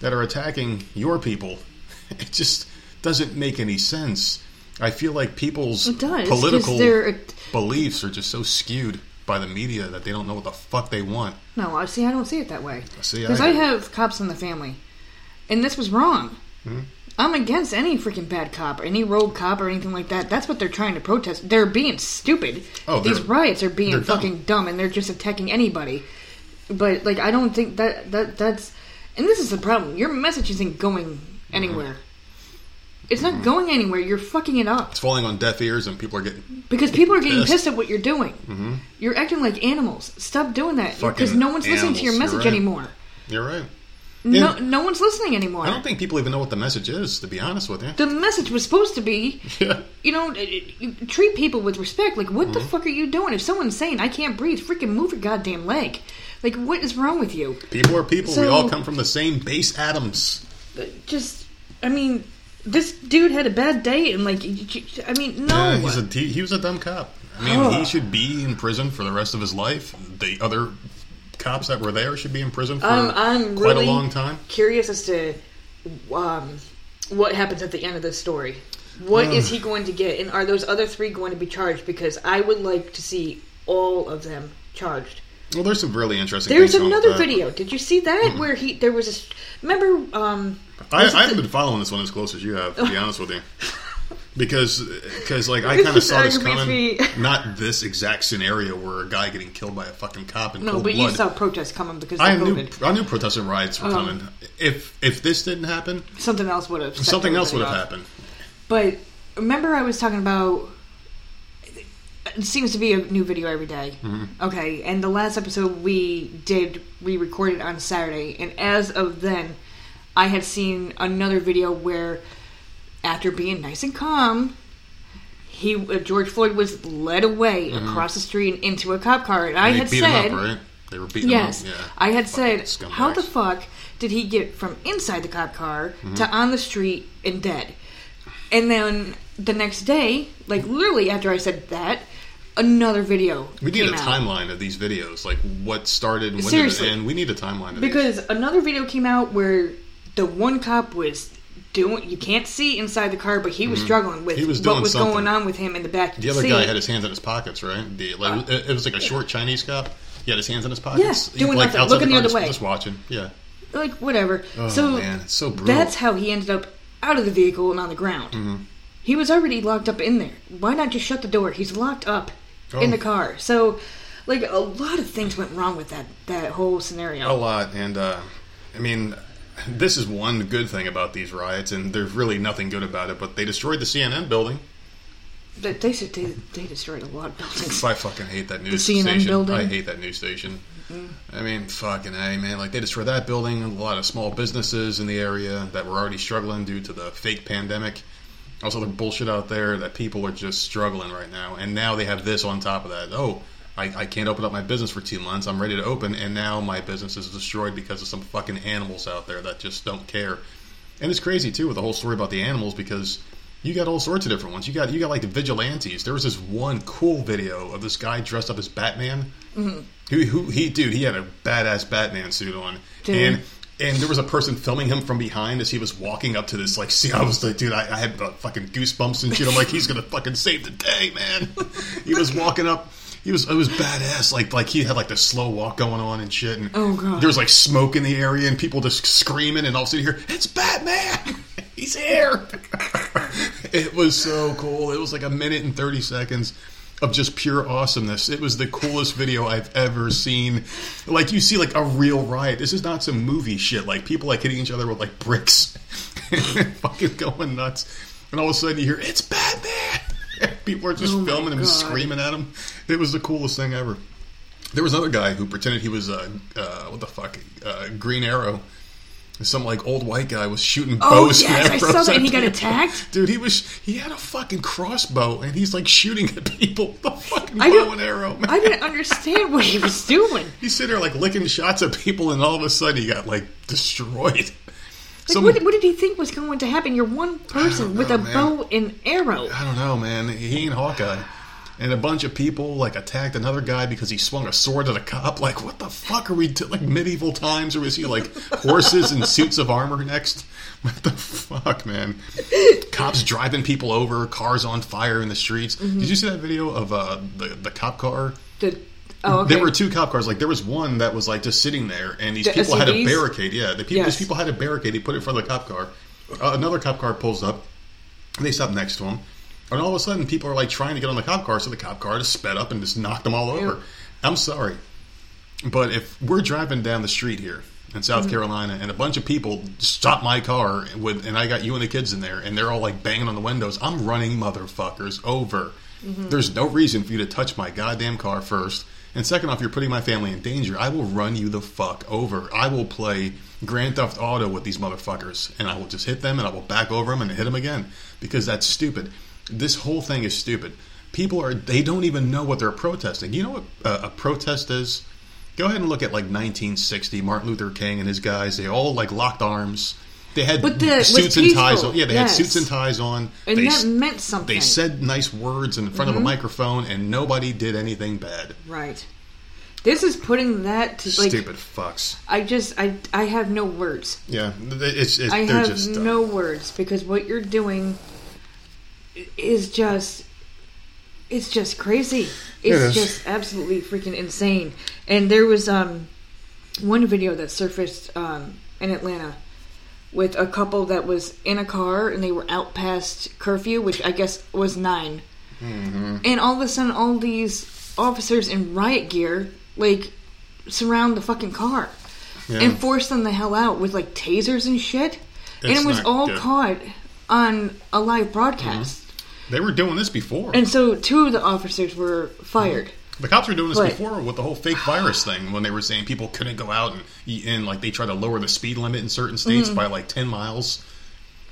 that are attacking your people? [laughs] It just doesn't make any sense. I feel like people's does, political beliefs are just so skewed by the media that they don't know what the fuck they want. No, I see. I don't see it that way. See, Because I I, have cops in the family, and this was wrong. Hmm? I'm against any freaking bad cop, or any rogue cop, or anything like that. That's what they're trying to protest. They're being stupid. Oh, these riots are being they're dumb. fucking dumb. and they're just attacking anybody. But like, I don't think that that that's. And this is the problem. Your message isn't going anywhere. It's Mm-hmm. not going anywhere. You're fucking it up It's falling on deaf ears, and people are getting because people are getting Pissed. pissed at what you're doing. You're acting like animals. Stop doing that because no one's listening to your animals, you're message right. anymore. You're right. No, no one's listening anymore. I don't think people even know what the message is, to be honest with you. the message was supposed to be, [laughs] Yeah. you know, it- it- you treat people with respect. Like, what the Mm-hmm. fuck are you doing? If someone's saying I can't breathe, freaking move your goddamn leg. Like, what is wrong with you? People are people. we all come from the same base atoms. Just, I mean, this dude had a bad day, and like, I mean, no. Yeah, he's a, he, he was a dumb cop. I mean, he should be in prison for the rest of his life. The other cops that were there should be in prison for I'm, I'm quite really a long time. curious as to um, what happens at the end of this story. What is he going to get, and are those other three going to be charged? Because I would like to see all of them charged. Well, there's some really interesting. There's another video. Did you see that where he there was a remember? Um, I, I haven't the- been following this one as close as you have, to be honest with you. [laughs] Because, because like I [laughs] kind of saw this coming. me. [laughs] Not this exact scenario where a guy getting killed by a fucking cop in no, cold but blood. you saw protests coming because of I knew COVID. I knew protest and riots were Um, coming. If if this didn't happen, Something else would have. something else would have happened. But remember, I was talking about. It seems to be a new video every day. Mm-hmm. Okay, and the last episode we did, we recorded on Saturday, and as of then, I had seen another video where, after being nice and calm, he uh, George Floyd was led away across the street and into a cop car, and I Mm-hmm. had beat said, him up, right? They were beating Yes, him up. Yeah. I had Fucking said, how the fuck did he get from inside the cop car Mm-hmm. to on the street and dead? And then the next day, like literally after I said that, another video We need a out. timeline of these videos, like what started and when Seriously. did it end. We need a timeline of these. because another video came out where the one cop was doing. You can't see inside the car, but he was struggling with Mm-hmm. Was what was something. going on with him in the back. The other seat. guy had his hands in his pockets, right? The, like, it, it was like a short Chinese cop. He had his hands in his pockets. Yeah, doing like nothing, looking the car, other just, way. just watching. Yeah. like whatever. Oh so man, it's so brutal. that's how he ended up out of the vehicle and on the ground. Mm-hmm. He was already locked up in there. Why not just shut the door? He's locked up Oh. in the car. So, like a lot of things went wrong with that that whole scenario. a lot, and uh, I mean, [laughs] this is one good thing about these riots, and there's really nothing good about it. But they destroyed the CNN building. They, they they, they destroyed a lot of buildings. I fucking hate that news CNN station. building? I hate that news station. Mm-hmm. I mean, fucking a man. Like they destroyed that building, a lot of small businesses in the area that were already struggling due to the fake pandemic. Also, the bullshit out there that people are just struggling right now, and now they have this on top of that. Oh, I, I can't open up my business for two months. I'm ready to open, and now my business is destroyed because of some fucking animals out there that just don't care. And it's crazy too with the whole story about the animals because you got all sorts of different ones. You got you got like the vigilantes. There was this one cool video of this guy dressed up as Batman. Mm-hmm. Who, who he dude he had a badass Batman suit on, Dude. and and there was a person filming him from behind as he was walking up to this like [laughs] see I was like dude I, I had uh, fucking goosebumps and shit. I'm like he's gonna fucking save the day, man. [laughs] he was walking up. He was it was badass. Like like he had like the slow walk going on and shit. And Oh, God. there was like smoke in the area and people just screaming and all of a sudden you hear it's Batman. [laughs] He's here. [laughs] it was so cool. It was like a minute and thirty seconds of just pure awesomeness. It was the coolest video I've ever seen. Like you see like a real riot. This is not some movie shit. Like people like hitting each other with like bricks, [laughs] fucking going nuts. And all of a sudden you hear it's Batman. [laughs] People are just Oh filming him, God. screaming at him. It was the coolest thing ever. There was another guy who pretended he was uh, uh, what the fuck, uh, Green Arrow. Some like old white guy was shooting Oh bows yes, and I saw that, at and he got attacked. [laughs] Dude, he was he had a fucking crossbow and he's like shooting at people with the fucking I bow and arrow. Man. I didn't understand what he was doing. [laughs] He's sitting there like licking shots at people, and all of a sudden he got like destroyed. Like, Some- what, what did he think was going to happen? You're one person with a man. bow and arrow. I don't know, man. He ain't Hawkeye. And a bunch of people like attacked another guy because he swung a sword at a cop. Like, what the fuck are we do? Like medieval times, or is he like horses and suits of armor next? What the fuck, man? Cops driving people over, cars on fire in the streets. Mm-hmm. Did you see that video of uh, the the cop car? The, oh, okay. There were two cop cars. Like there was one that was like just sitting there, and these The people had a barricade. Yeah, the people, Yes. these people had a barricade. They put it in front of the cop car. Uh, another cop car pulls up. And they stop next to him, and all of a sudden, people are like trying to get on the cop car. So the cop car just sped up and just knocked them all over. I'm sorry, but if we're driving down the street here in South Carolina, and a bunch of people stop my car with, and I got you and the kids in there, and they're all like banging on the windows, I'm running motherfuckers over. There's no reason for you to touch my goddamn car first. And second off, you're putting my family in danger. I will run you the fuck over. I will play Grand Theft Auto with these motherfuckers, and I will just hit them, and I will back over them and hit them again because that's stupid. This whole thing is stupid. People are they don't even know what they're protesting. You know what a, a protest is? Go ahead and look at like 1960, Martin Luther King and his guys. They all like locked arms. They had the- suits and ties on. Yeah, they yes. had suits and ties on. and they, that meant something. they said nice words in front of a microphone, and nobody did anything bad. right. This is putting that to like. Stupid fucks. I just I I have no words. Yeah, it's, it's I they're have just uh, no words because what you're doing is just it's just crazy. It's is. just absolutely freaking insane. And there was um one video that surfaced um in Atlanta with a couple that was in a car and they were out past curfew, which I guess was 9 Mm-hmm. And all of a sudden, all these officers in riot gear like surround the fucking car Yeah. and force them the hell out with like tasers and shit. and it was all good. caught on a live broadcast. They were doing this before. And so two of the officers were fired. The cops were doing this But- before with the whole fake virus thing when they were saying people couldn't go out and eat and like they tried to lower the speed limit in certain states Mm-hmm. by like ten miles.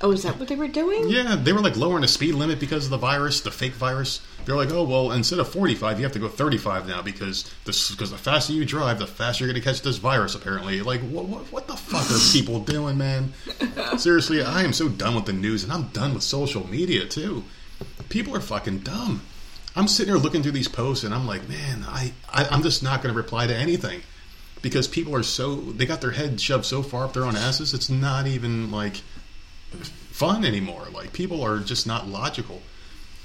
Oh, is that what they were doing? Yeah, they were like lowering the speed limit because of the virus, the fake virus. They're like, oh well, instead of forty five, you have to go thirty five now because this because the faster you drive, the faster you're going to catch this virus. Apparently, like what, what what the fuck are people [laughs] doing, man? Seriously, I am so done with the news, and I'm done with social media too. People are fucking dumb. I'm sitting here looking through these posts, and I'm like, man, I, I I'm just not going to reply to anything because people are so they got their head shoved so far up their own asses. It's not even like fun anymore. Like people are just not logical.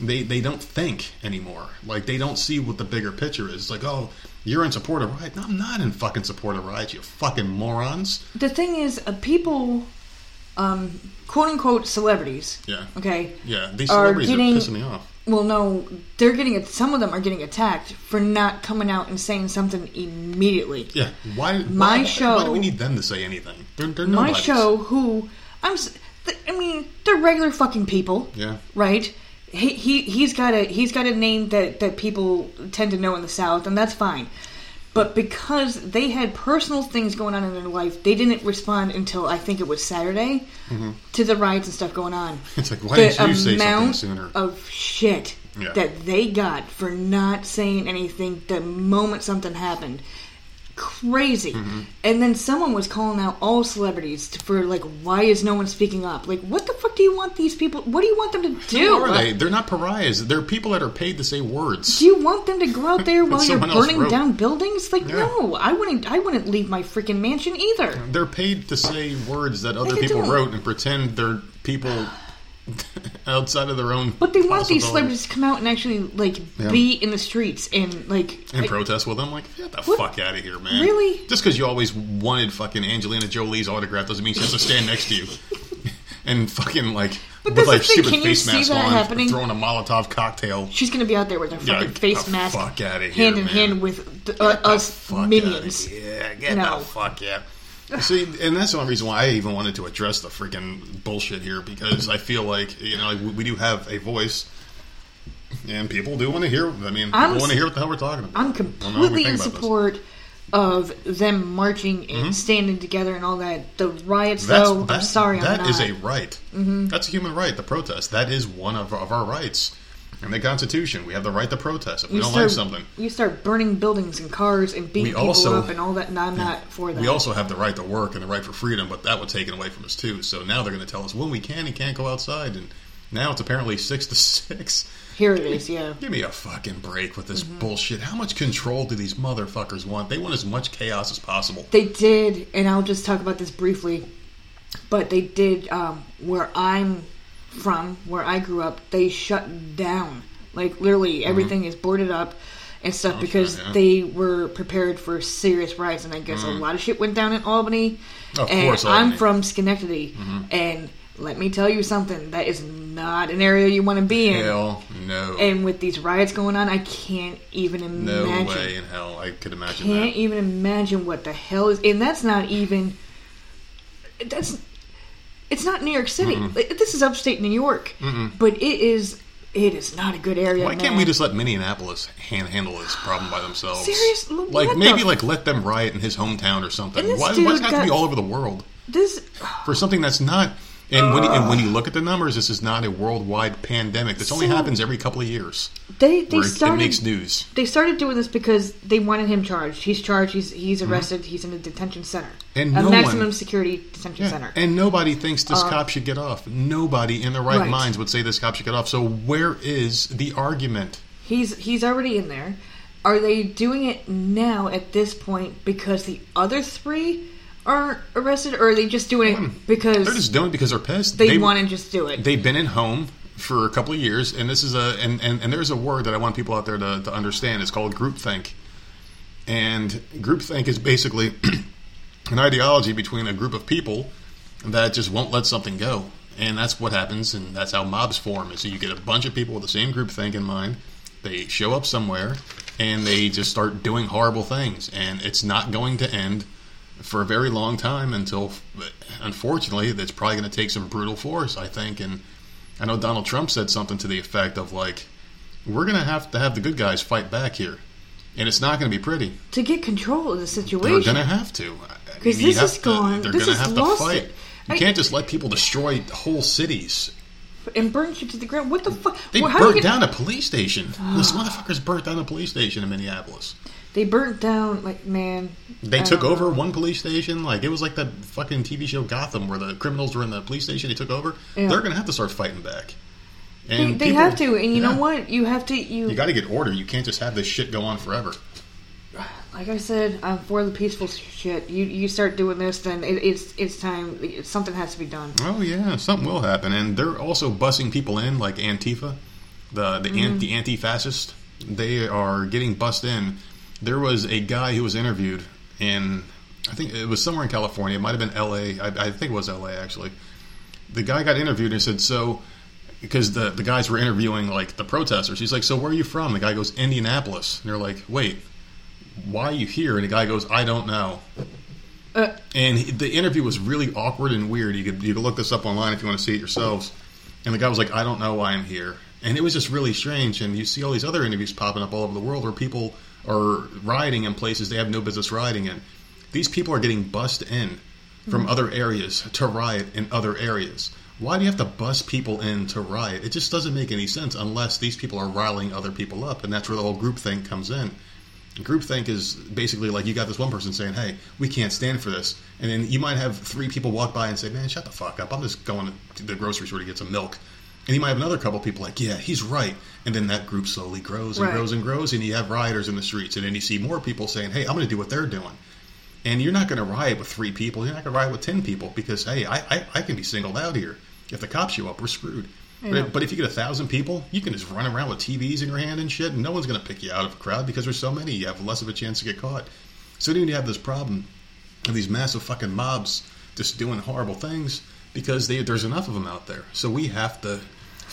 They they don't think anymore. Like they don't see what the bigger picture is. Like oh, you're in support of riots. No, I'm not in fucking support of riots. You fucking morons. The thing is, uh, people, um, quote unquote celebrities. Yeah. Okay. Yeah, these Are celebrities getting- are pissing me off. Well, no, they're getting. Some of them are getting attacked for not coming out and saying something immediately. Yeah, why? My why, show- Why do we need them to say anything? They're, they're My show, who I'm, I mean, they're regular fucking people. Yeah. right? He, he he's got a he's got a name that that people tend to know in the South, and that's fine. But because they had personal things going on in their life, they didn't respond until I think it was Saturday to the riots and stuff going on. Mm-hmm. [laughs] It's like, why the didn't you say something amount sooner? of shit Yeah. that they got for not saying anything the moment something happened. Crazy. Mm-hmm. And then someone was calling out all celebrities for like, why is no one speaking up? Like, what the fuck do you want these people? What do you want them to do? Who are they? They're not pariahs. They're people that are paid to say words. Do you want them to go out there [laughs] while you're burning down buildings? Like, Yeah. no, I wouldn't. I wouldn't leave my freaking mansion either. They're paid to say words that other people wrote and pretend they're people [laughs] outside of their own. But they want these celebrities to come out and actually like Yeah. be in the streets and like. and like- protest with them. Like, get the What? fuck out of here, man! Really? Just because you always wanted fucking Angelina Jolie's autograph doesn't mean she has to stand next to you [laughs] and fucking like But with like stupid can face see mask that on, happening? throwing a Molotov cocktail. She's gonna be out there with her fucking get face mask, fuck outta here, hand in man. hand with the, uh, us minions. Yeah, get No. the fuck yeah. See, and that's the only reason why I even wanted to address the freaking bullshit here because I feel like you know we, we do have a voice, and people do want to hear. I mean, I'm people want to hear what the hell we're talking about. I'm completely in about this. support of them marching and standing together and all that. The riots, Mm-hmm. That's, though, I'm that's- sorry, that I'm is a right. Mm-hmm. That's a human right. The protest. That is one of, of our rights. In the Constitution, we have the right to protest if we you don't start, like something. You start burning buildings and cars and beating We people also- up and all that, and I'm not for that. We also have the right to work and the right for freedom, but that was taken away from us too. So now they're going to tell us, when we can and can't go outside, and now it's apparently [laughs] six to six. Here it is, yeah. Give me a fucking break with this Mm-hmm. bullshit. How much control do these motherfuckers want? They want as much chaos as possible. They did, and I'll just talk about this briefly. But they did um, where I'm from, where I grew up. They shut down, like literally everything is boarded up and stuff because Mm-hmm. yeah. they were prepared for serious riots. And I guess a lot of shit went down in Albany. Of and course, I'm Albany. Mm-hmm. from Schenectady, and let me tell you something. That is not an area you want to be in. Hell no. And with these riots going on, I can't even imagine. no way in hell I could imagine Can't that. even imagine what the hell is, and that's not even. That's. It's not New York City. This is upstate New York, but it is. It is not a good area. Why can't man. we just let Minneapolis hand, handle this problem by themselves? Serious? Like the maybe f- like let them riot in his hometown or something. Why, why does it have to be all over the world this? for something that's not? And when you, and when you look at the numbers, this is not a worldwide pandemic. This only happens every couple of years. They they Where it, started. makes news. They started doing this because they wanted him charged. He's charged. He's he's arrested. He's in a detention center, Mm-hmm. And a no maximum one- security detention Yeah. center. And nobody thinks this cop should get off. Nobody in their right, Uh, Right. minds would say this cop should get off. So where is the argument? He's he's already in there. Are they doing it now at this point because the other three are arrested, or are they just doing it because They're just doing it because they're pissed. they, want to just do it? they've been in home for a couple of years, and this is a and, and, and there's a word that I want people out there to, to understand. It's called groupthink, and groupthink is basically [clears throat] an ideology between a group of people that just won't let something go, and that's what happens, and that's how mobs form. And so you get a bunch of people with the same groupthink in mind. They show up somewhere, and they just start doing horrible things, and it's not going to end for a very long time until, unfortunately, that's probably going to take some brutal force, I think. And I know Donald Trump said something to the effect of, like, we're going to have to have the good guys fight back here. And it's not going to be pretty. to get control of the situation. They're going to have to. I 'Cause mean, this is to- They're going to have to fight. it. You I- can't just let people destroy whole cities. and burn shit to the ground. What the fuck? They Well, how do you burnt down a police station. Those motherfuckers burnt down a police station in Minneapolis. They burnt down like man. They I took um, over know. one police station. Like it was like that fucking TV show Gotham, where the criminals were in the police station. They took over. Yeah. They're going to have to start fighting back. And they people- have to, and you yeah. know what? You have to. You, You got to get order. You can't just have this shit go on forever. like I said, I'm for the peaceful shit. You you start doing this, then it, it's it's time. It, something has to be done. Oh yeah, something will happen, and they're also bussing people in, like Antifa, the the, mm-hmm. an, the anti-fascist. They are getting bussed in. There was a guy who was interviewed in, I think it was somewhere in California. It might have been L.A. I, I think it was L.A. actually. The guy got interviewed and said, "So." Because the, the guys were interviewing like the protesters, he's like, "So where are you from?" The guy goes, "Indianapolis," and they're like, "Wait, why are you here?" And the guy goes, "I don't know." Uh, And he- the interview was really awkward and weird. You could you could look this up online if you want to see it yourselves. And the guy was like, "I don't know why I'm here," and it was just really strange. And you see all these other interviews popping up all over the world where people are rioting in places they have no business rioting in. These people are getting bussed in from hmm. other areas to riot in other areas. Why do you have to bus people in to riot? It just doesn't make any sense unless these people are riling other people up, and that's where the whole group thing comes in. Groupthink is basically like you got this one person saying, "Hey, we can't stand for this," and then you might have three people walk by and say, "Man, shut the fuck up! I'm just going to the grocery store to get some milk." And you might have another couple people like, "Yeah, he's right," and then that group slowly grows and Right. grows and grows, and you have rioters in the streets, and then you see more people saying, "Hey, I'm going to do what they're doing." And you're not going to riot with three people. You're not going to riot with ten people because hey, I, I I can be singled out here. If the cops show up, we're screwed. Yeah. But, but if you get a thousand people, you can just run around with TVs in your hand and shit, and no one's going to pick you out of a crowd because there's so many. You have less of a chance to get caught. So then you have this problem of these massive fucking mobs just doing horrible things because they, there's enough of them out there. So we have to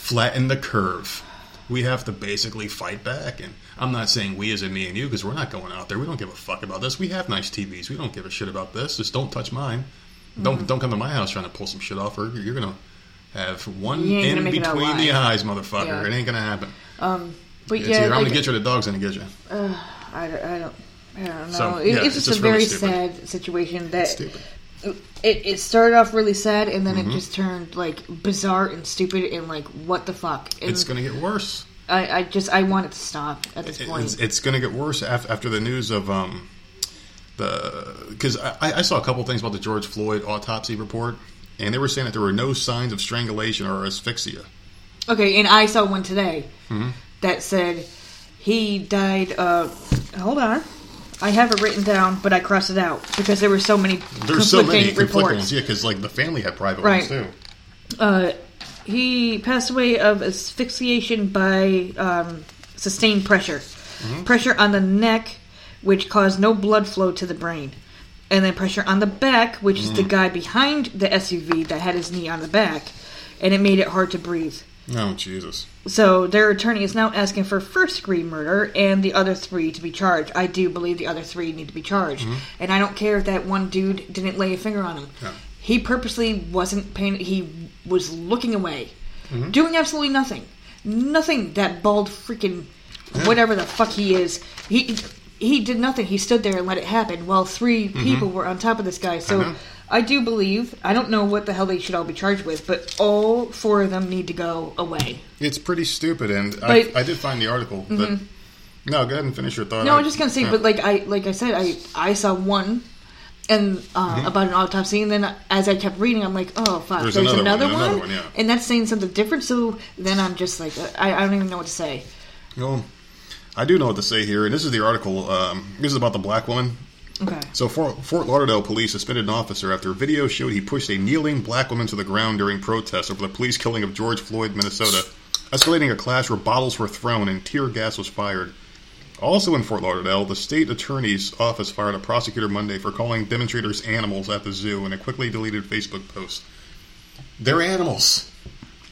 flatten the curve. We have to basically fight back. And I'm not saying we as in me and you because we're not going out there. We don't give a fuck about this. We have nice TVs. We don't give a shit about this. Just don't touch mine. Don't Mm-hmm. don't come to my house trying to pull some shit off, or you're gonna have one You ain't gonna in make it out between the eyes, motherfucker. Yeah. It ain't gonna happen. But It's yeah, either I'm gonna get you or the dog's gonna get you. I, don't- I don't. I don't know. So, It- yeah, it's it's just just a very really sad situation that Stupid. It, it started off really sad and Mm-hmm. then it just turned like bizarre and stupid and like what the fuck. And It's gonna get worse. I, I just I want it to stop at this point. It's, it's going to get worse af- after the news of um, the because I, I saw a couple things about the George Floyd autopsy report, and they were saying that there were no signs of strangulation or asphyxia. Okay, and I saw one today Mm-hmm. that said he died. Uh, hold on, I have it written down, but I crossed it out because there were so many There's so many conflicting conflicting reports. ones, yeah, because like the family had private Right. ones too. Uh, he passed away of asphyxiation by um, sustained pressure, Mm-hmm. pressure on the neck, which caused no blood flow to the brain, and then pressure on the back, which is the Mm-hmm. guy behind the SUV that had his knee on the back, and it made it hard to breathe. Oh Jesus! So their attorney is now asking for first degree murder and the other three to be charged. I do believe the other three need to be charged, mm-hmm. and I don't care if that one dude didn't lay a finger on him. Yeah. He purposely wasn't paying. He was looking away, mm-hmm. doing absolutely nothing. Nothing. That bald freaking whatever the fuck he is. He he did nothing. He stood there and let it happen while 3 mm-hmm. people were on top of this guy. So. I do believe I don't know what the hell they should all be charged with, but all four of them need to go away. It's pretty stupid, and I, I did find the article. But no, go ahead and finish your thought. No, I- I'm just gonna say, yeah. but like I like I said, I I saw one and uh, about an autopsy, and then as I kept reading, I'm like, oh fuck, There's there's, another another, one, another one, yeah. and that's saying something different. So then I'm just like, I, I don't even know what to say. Well, I do know what to say here, and this is the article. Um, this is about the black woman Okay, So Fort, Fort Lauderdale police suspended an officer after a video showed he pushed a kneeling black woman to the ground during protests over the police killing of George Floyd, Minnesota, escalating a clash where bottles were thrown and tear gas was fired. Also in Fort Lauderdale, the state attorney's office fired a prosecutor Monday for calling demonstrators animals at the zoo in a quickly deleted Facebook post. They're animals.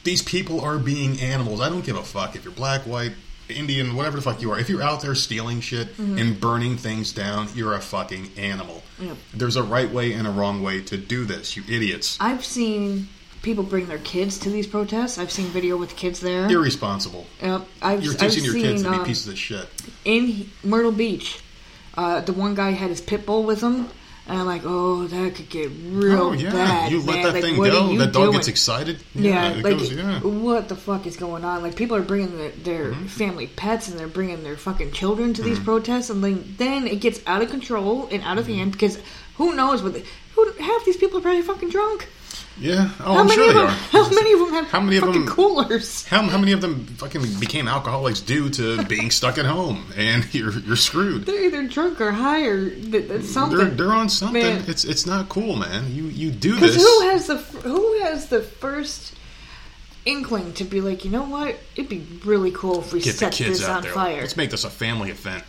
These people are being animals. I don't give a fuck if you're black, white, Indian, whatever the fuck you are. If you're out there stealing shit and burning things down, you're a fucking animal. Yep. There's a right way and a wrong way to do this, you idiots. I've seen people bring their kids to these protests. I've seen video with kids there. Irresponsible. Yep, I've, You're I've teaching your seen kids to be uh, pieces of shit. in Myrtle Beach. Uh, the one guy had his pit bull with him, and I'm like, oh, that could get real oh yeah, bad. you let man. that Like, thing go. That dog doing? gets excited. Yeah, it like goes, yeah. what the fuck is going on? Like people are bringing their, their Mm-hmm. family pets and they're bringing their fucking children to these protests, and then then it gets out of control and out of Mm-hmm. hand because who knows what? The, who half these people are probably fucking drunk. Yeah. Oh, How I'm many sure of they them? are. How many of them have How many of fucking them- coolers? How, how many of them fucking became alcoholics due to being stuck at home and [laughs] you're you're screwed? They're either drunk or high or th- th- They're, something. they're on something. Man. It's it's not cool, man. You you do this. who has the who has the first inkling to be like, you know what? It'd be really cool if we Get the set kids this out on there. fire. Let's make this a family event.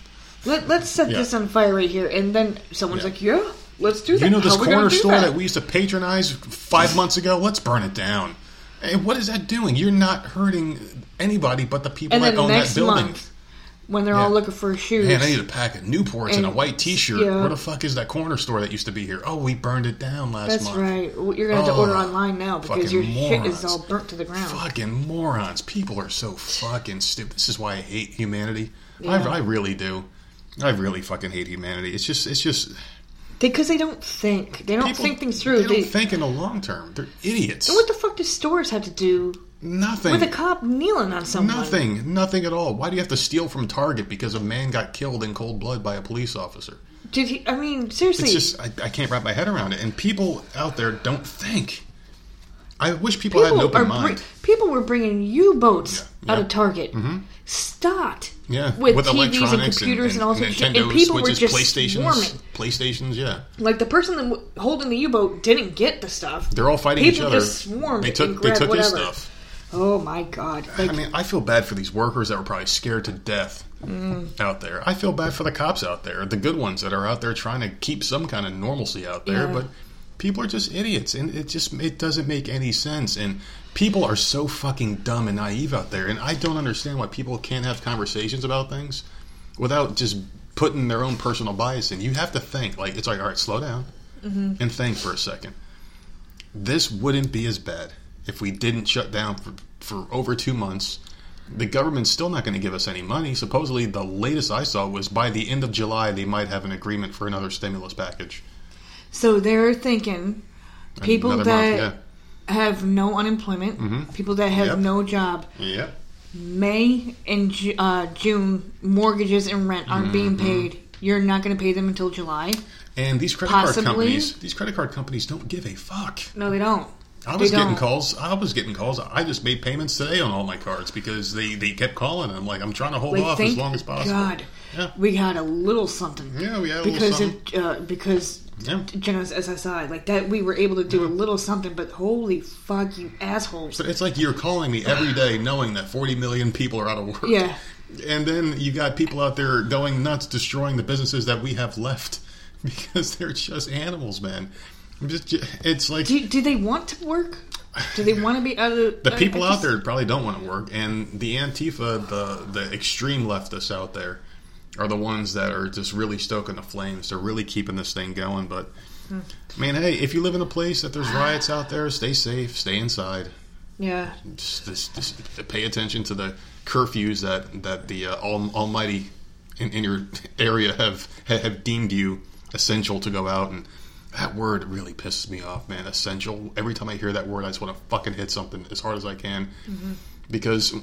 Let, let's set Yeah. this on fire right here, and then someone's Yeah. like, yeah, let's do that. You know this How we gonna corner store that? that? we used to patronize five months ago? Let's burn it down. And what is that doing? You're not hurting anybody but the people and that own that building. month, when they're all looking for shoes, Man, I need a pack of Newports and, a white T-shirt. yeah. Where the fuck is that corner store that used to be here? Oh, we burned it down last that's month. That's right. You're gonna have to Oh, order online now because your shit is all burnt to the ground. Fucking morons. People are so fucking stupid. This is why I hate humanity. Yeah. I, I really do. I really fucking hate humanity. It's just, it's just Because they don't think. They don't people think things through. They don't think in the long term. They're idiots. And what the fuck do stores have to do Nothing. with a cop kneeling on someone? Nothing. Nothing at all. Why do you have to steal from Target because a man got killed in cold blood by a police officer? Did he? I mean, seriously. It's just I, I can't wrap my head around it. And people out there don't think. I wish people, had an people open mind. br- people were bringing U-boats Yeah, out yeah. of Target. Stocked. yeah, with, with, TVs and computers and, all and, sorts of shit, and people were Switches, just PlayStations, swarming. PlayStations. Yeah, Like the person that w- holding the U-boat didn't get the stuff. they're all fighting People each other. just swarmed they and took they took his whatever. stuff. Oh my god! Like, I mean, I feel bad for these workers that were probably scared to death Mm. out there. I feel bad for the cops out there, the good ones that are out there trying to keep some kind of normalcy out there. Yeah. But people are just idiots, and it just it doesn't make any sense. And people are so fucking dumb and naive out there, and I don't understand why people can't have conversations about things without just putting their own personal bias in. You have to think like it's like, all right, slow down Mm-hmm. and think for a second. This wouldn't be as bad if we didn't shut down for, for over two months. The government's still not going to give us any money. Supposedly, the latest I saw was by the end of July, they might have an agreement for another stimulus package. So they're thinking people Another that month, have no unemployment, people that have Yep. no job. Yep. May and Ju- uh, June mortgages and rent aren't being Mm-hmm. paid. You're not going to pay them until July. And these credit Possibly. card companies, these credit card companies don't give a fuck. No, they don't. I was They getting don't. calls. I was getting calls. I just made payments today on all my cards because they, they kept calling. And I'm like, I'm trying to hold Like, off as long as possible. God, Yeah. we had a little something. Yeah, we had a little because something. of uh, because Yeah. Generous SSI like that. We were able to do a mm-hmm. little something, but holy fuck, you assholes! So it's like you're calling me every day knowing that 40 million people are out of work. Yeah. And then you got people out there going nuts, destroying the businesses that we have left [laughs] because they're just animals, man. Just- It's like Do, do they want to work? Do they want to be out of the people I out just- there probably don't want to work, and the Antifa, the the extreme leftists out there, are the ones that are just really stoking the flames. They're really keeping this thing going. But I mean, hey, if you live in a place that there's riots out there, stay safe, stay inside. Yeah, Just, just, just pay attention to the curfews that that the uh, all, Almighty in, in your area have have deemed you essential to go out and. That word really pisses me off, man. Essential. Every time I hear that word, I just want to fucking hit something as hard as I can, because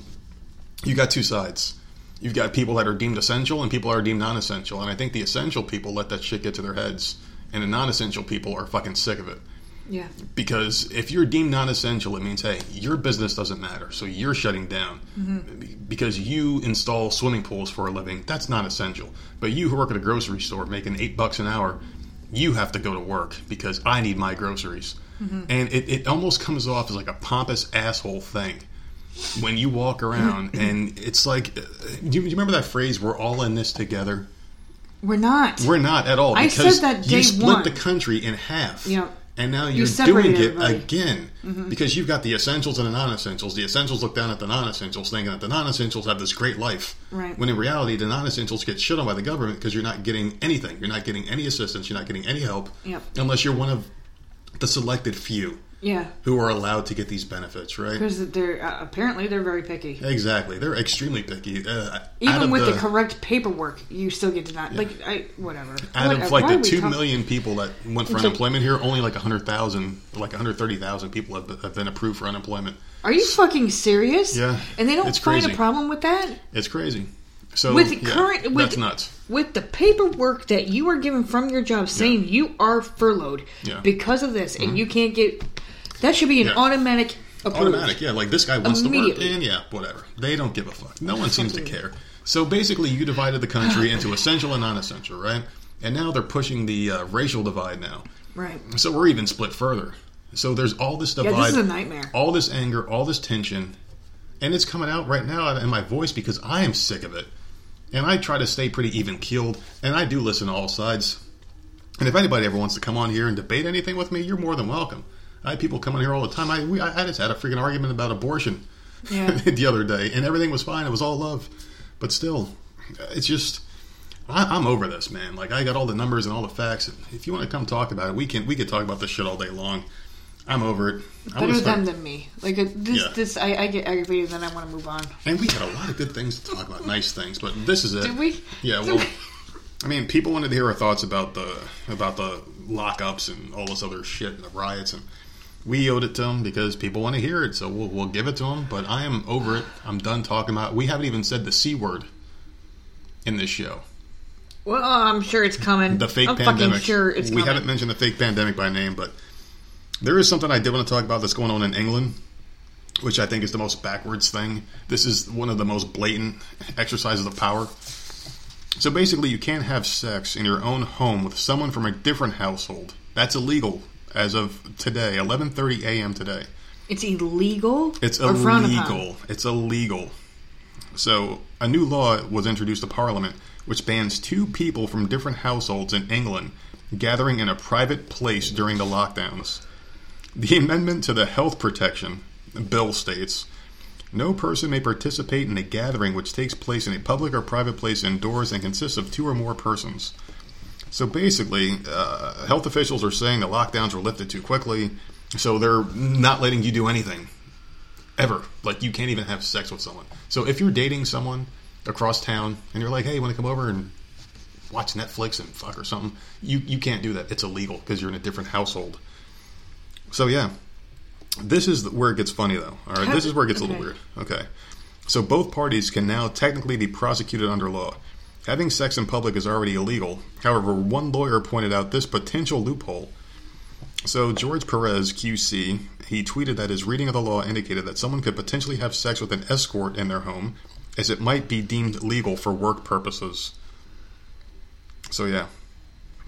you got two sides. You've got people that are deemed essential and people that are deemed non-essential, and I think the essential people let that shit get to their heads, and the non-essential people are fucking sick of it. yeah, Because if you're deemed non-essential, it means hey, your business doesn't matter, so you're shutting down. Mm-hmm. Because you install swimming pools for a living, that's not essential. But you who work at a grocery store making eight bucks an hour, you have to go to work because I need my groceries. Mm-hmm. And it, it almost comes off as like a pompous asshole thing when you walk around, [clears throat] and it's like, uh, do you, do you remember that phrase? We're all in this together. we're not. We're not at all I because said that you split one. the country in half. Yeah. And now you're doing it everybody. again because you've got the essentials and the non-essentials. The essentials look down at the non-essentials, thinking that the non-essentials have this great life. Right. When in reality, the non-essentials get shit on by the government because you're not getting anything. You're not getting any assistance. You're not getting any help. Yep. Unless you're one of the selected few yeah, who are allowed to get these benefits, right? because they're uh, apparently they're very picky. Exactly. They're extremely picky. Uh, Even with the, correct paperwork, you still get denied. Like I, whatever. out of like the two million people that went for unemployment here, only like hundred thousand, like hundred thirty thousand people have, have been approved for unemployment. Are you fucking serious? Yeah, And they don't it's find crazy. a problem with that? It's crazy. So With yeah, current- with- that's nuts. With the paperwork that you are given from your job saying you are furloughed Yeah. Mm-hmm. because of this and you can't get That should be an Yeah. automatic automatic. Yeah, like this guy wants to work, Immediately. and yeah, whatever. They don't give a fuck. No one seems to care. So basically, you divided the country into essential and non-essential, right? And now they're pushing the uh, racial divide now. Right. So we're even split further. So there's all this divide, is a nightmare. all this anger, all this tension, and it's coming out right now in my voice because I am sick of it. And I try to stay pretty even keeled, and I do listen to all sides. And if anybody ever wants to come on here and debate anything with me, you're more than welcome. I have people coming here all the time. I we, I just had a freaking argument about abortion Yeah. [laughs] the other day, and everything was fine. It was all love, but still, it's just I, I'm over this, man. Like I got all the numbers and all the facts. If you want to come talk about it, we can. We could talk about this shit all day long. I'm over it. Better them than me. Like this, Yeah. this I, I get aggravated, and then I want to move on. And we had a lot of good things to talk about, nice things, but this is it. Did we? Yeah. Did Well, we? I mean, people wanted to hear our thoughts about the about the lockups and all this other shit and the riots, and we owed it to them because people want to hear it. So we'll, we'll give it to them. But I am over it. I'm done talking about. We haven't even said the c word in this show. Well, I'm sure it's coming. The fake I'm pandemic. fucking sure it's we coming. haven't mentioned the fake pandemic by name, but there is something I did want to talk about that's going on in England, which I think is the most backwards thing. This is one of the most blatant exercises of power. So basically, you can't have sex in your own home with someone from a different household. That's illegal as of today, 11:30 a.m. today. It's illegal. It's or frowned upon? illegal. It's illegal. So, a new law was introduced to Parliament which bans two people from different households in England gathering in a private place during the lockdowns. The amendment to the Health Protection Bill states no person may participate in a gathering which takes place in a public or private place indoors and consists of two or more persons. So basically, uh, health officials are saying the lockdowns were lifted too quickly, so they're not letting you do anything ever. Like you can't even have sex with someone. So if you're dating someone across town and you're like, "Hey, you want to come over and watch Netflix and fuck or something?" You you can't do that. It's illegal because you're in a different household. So yeah, this is where it gets funny though. All right, this is where it gets a little weird. Okay, so both parties can now technically be prosecuted under law. Having sex in public is already illegal. However, one lawyer pointed out this potential loophole. So George Peretz, QC, he tweeted that his reading of the law indicated that someone could potentially have sex with an escort in their home, as it might be deemed legal for work purposes. So yeah,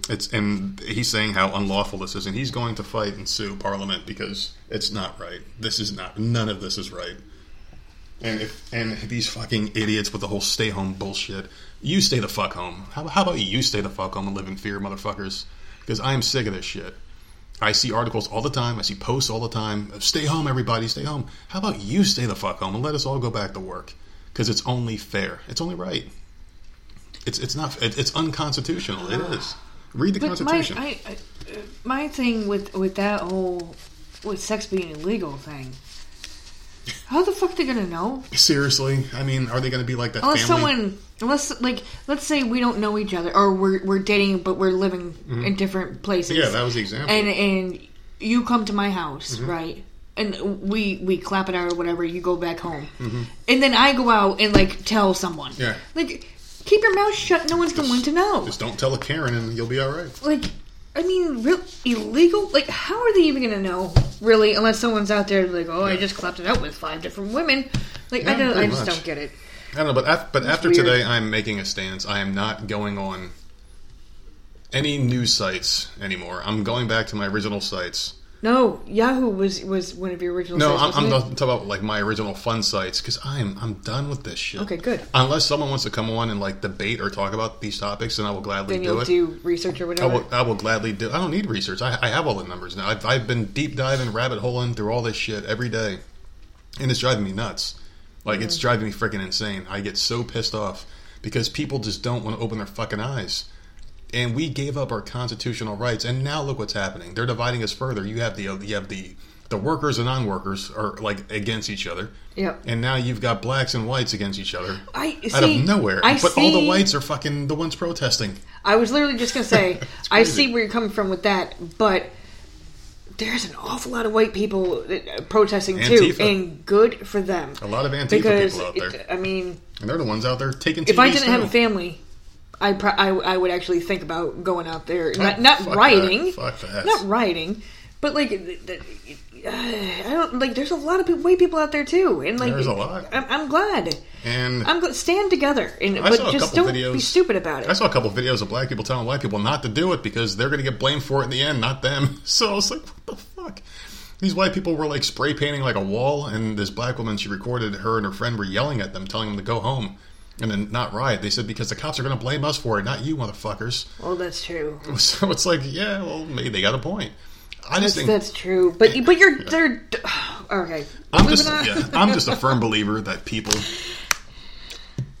it's and he's saying how unlawful this is, and he's going to fight and sue Parliament because it's not right. This is not. None of this is right. And if and these fucking idiots with the whole stay home bullshit, you stay the fuck home. How, how about you stay the fuck home and live in fear, motherfuckers? Because I am sick of this shit. I see articles all the time. I see posts all the time. Stay home, everybody. Stay home. How about you stay the fuck home and let us all go back to work? Because it's only fair. It's only right. It's it's not. It, it's unconstitutional. It is. Read the But my Constitution. I, I, my thing with with that whole with sex being illegal thing. How the fuck they gonna know? Seriously, I mean, are they going to be like that Unless family? someone, unless like, let's say we don't know each other, or we're we're dating, but we're living in different places. Mm-hmm. yeah, that was the example. and and you come to my house, Mm-hmm. right? And we we clap it out or whatever. You go back home, Mm-hmm. and then I go out and like tell someone. Yeah. Like, keep your mouth shut. No one's going to know. Just don't tell a Karen, and you'll be all right. Like, I mean, real illegal. Like, how are they even going to know? Really, unless someone's out there like, oh, I just clapped it out with five different women. Like, Yeah, I don't. I pretty just much. don't get it. I don't know, but af- but after weird. today, I'm making a stance. I am not going on any news sites anymore. I'm going back to my original sites. No, Yahoo was was one of your original. No, sites, I'm, I'm talking about like my original fun sites because I'm I'm done with this shit. Okay, good. Unless someone wants to come on and like debate or talk about these topics, then I will gladly Then do it. do research or I whatever. will, I will gladly do. I don't need research. I, I have all the numbers now. I've, I've been deep diving, rabbit holing through all this shit every day, and it's driving me nuts. Like it's driving me freaking insane. I get so pissed off because people just don't want to open their fucking eyes. And we gave up our constitutional rights, and now look what's happening. They're dividing us further. You have the you have the the workers and non-workers are like against each other. Yep. And now you've got blacks and whites against each other. I out see. of nowhere. I but all the whites are fucking the ones protesting. I was literally just gonna say, [laughs] I see where you're coming from with that, but there's an awful lot of white people uh, protesting too, and good for them. A lot of Antifa because people out there. it- I mean, And they're the ones out there taking. if I didn't have a family, I, pro- I I would actually think about going out there, oh, not Oh, not fuck rioting, that. Fuck that. not rioting, But like, I don't like. There's a lot of people, white people out there too, and like, There's a lot. I'm, I'm glad. And I'm glad. Stand together, and I but a just couple don't be stupid about it. I saw a couple videos of black people telling white people not to do it because they're going to get blamed for it in the end, not them. [laughs] So I was like, what the fuck? These white people were like spray painting like a wall, and this black woman, she recorded her and her friend were yelling at them, telling them to go home and then not riot. They said because the cops are going to blame us for it, not you, motherfuckers. oh, that's true. [laughs] So it's like, yeah, well, maybe they got a point. I That's, just think that's true. But but you're they're [sighs] okay. I'm just yeah, I'm just a firm believer that people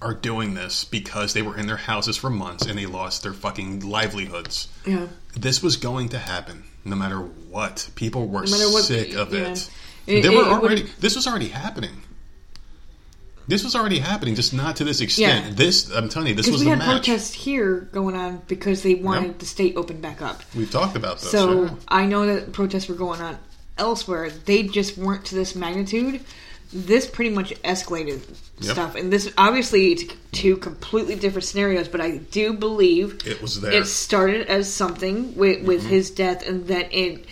are doing this because they were in their houses for months and they lost their fucking livelihoods. yeah. This was going to happen no matter what. People were matter what- sick of yeah. it. It- They were it- it already. would- This was already happening. This was already happening, just not to this extent. Yeah. This, I'm telling you, this was we the had match. protests here going on because they wanted Yep. the state open back up. We've talked about this. So. I know that protests were going on elsewhere. They just weren't to this magnitude. This pretty much escalated Yep. stuff, and this obviously it's two completely different scenarios. But I do believe It was there. It started as something with, with Mm-hmm. his death, and that it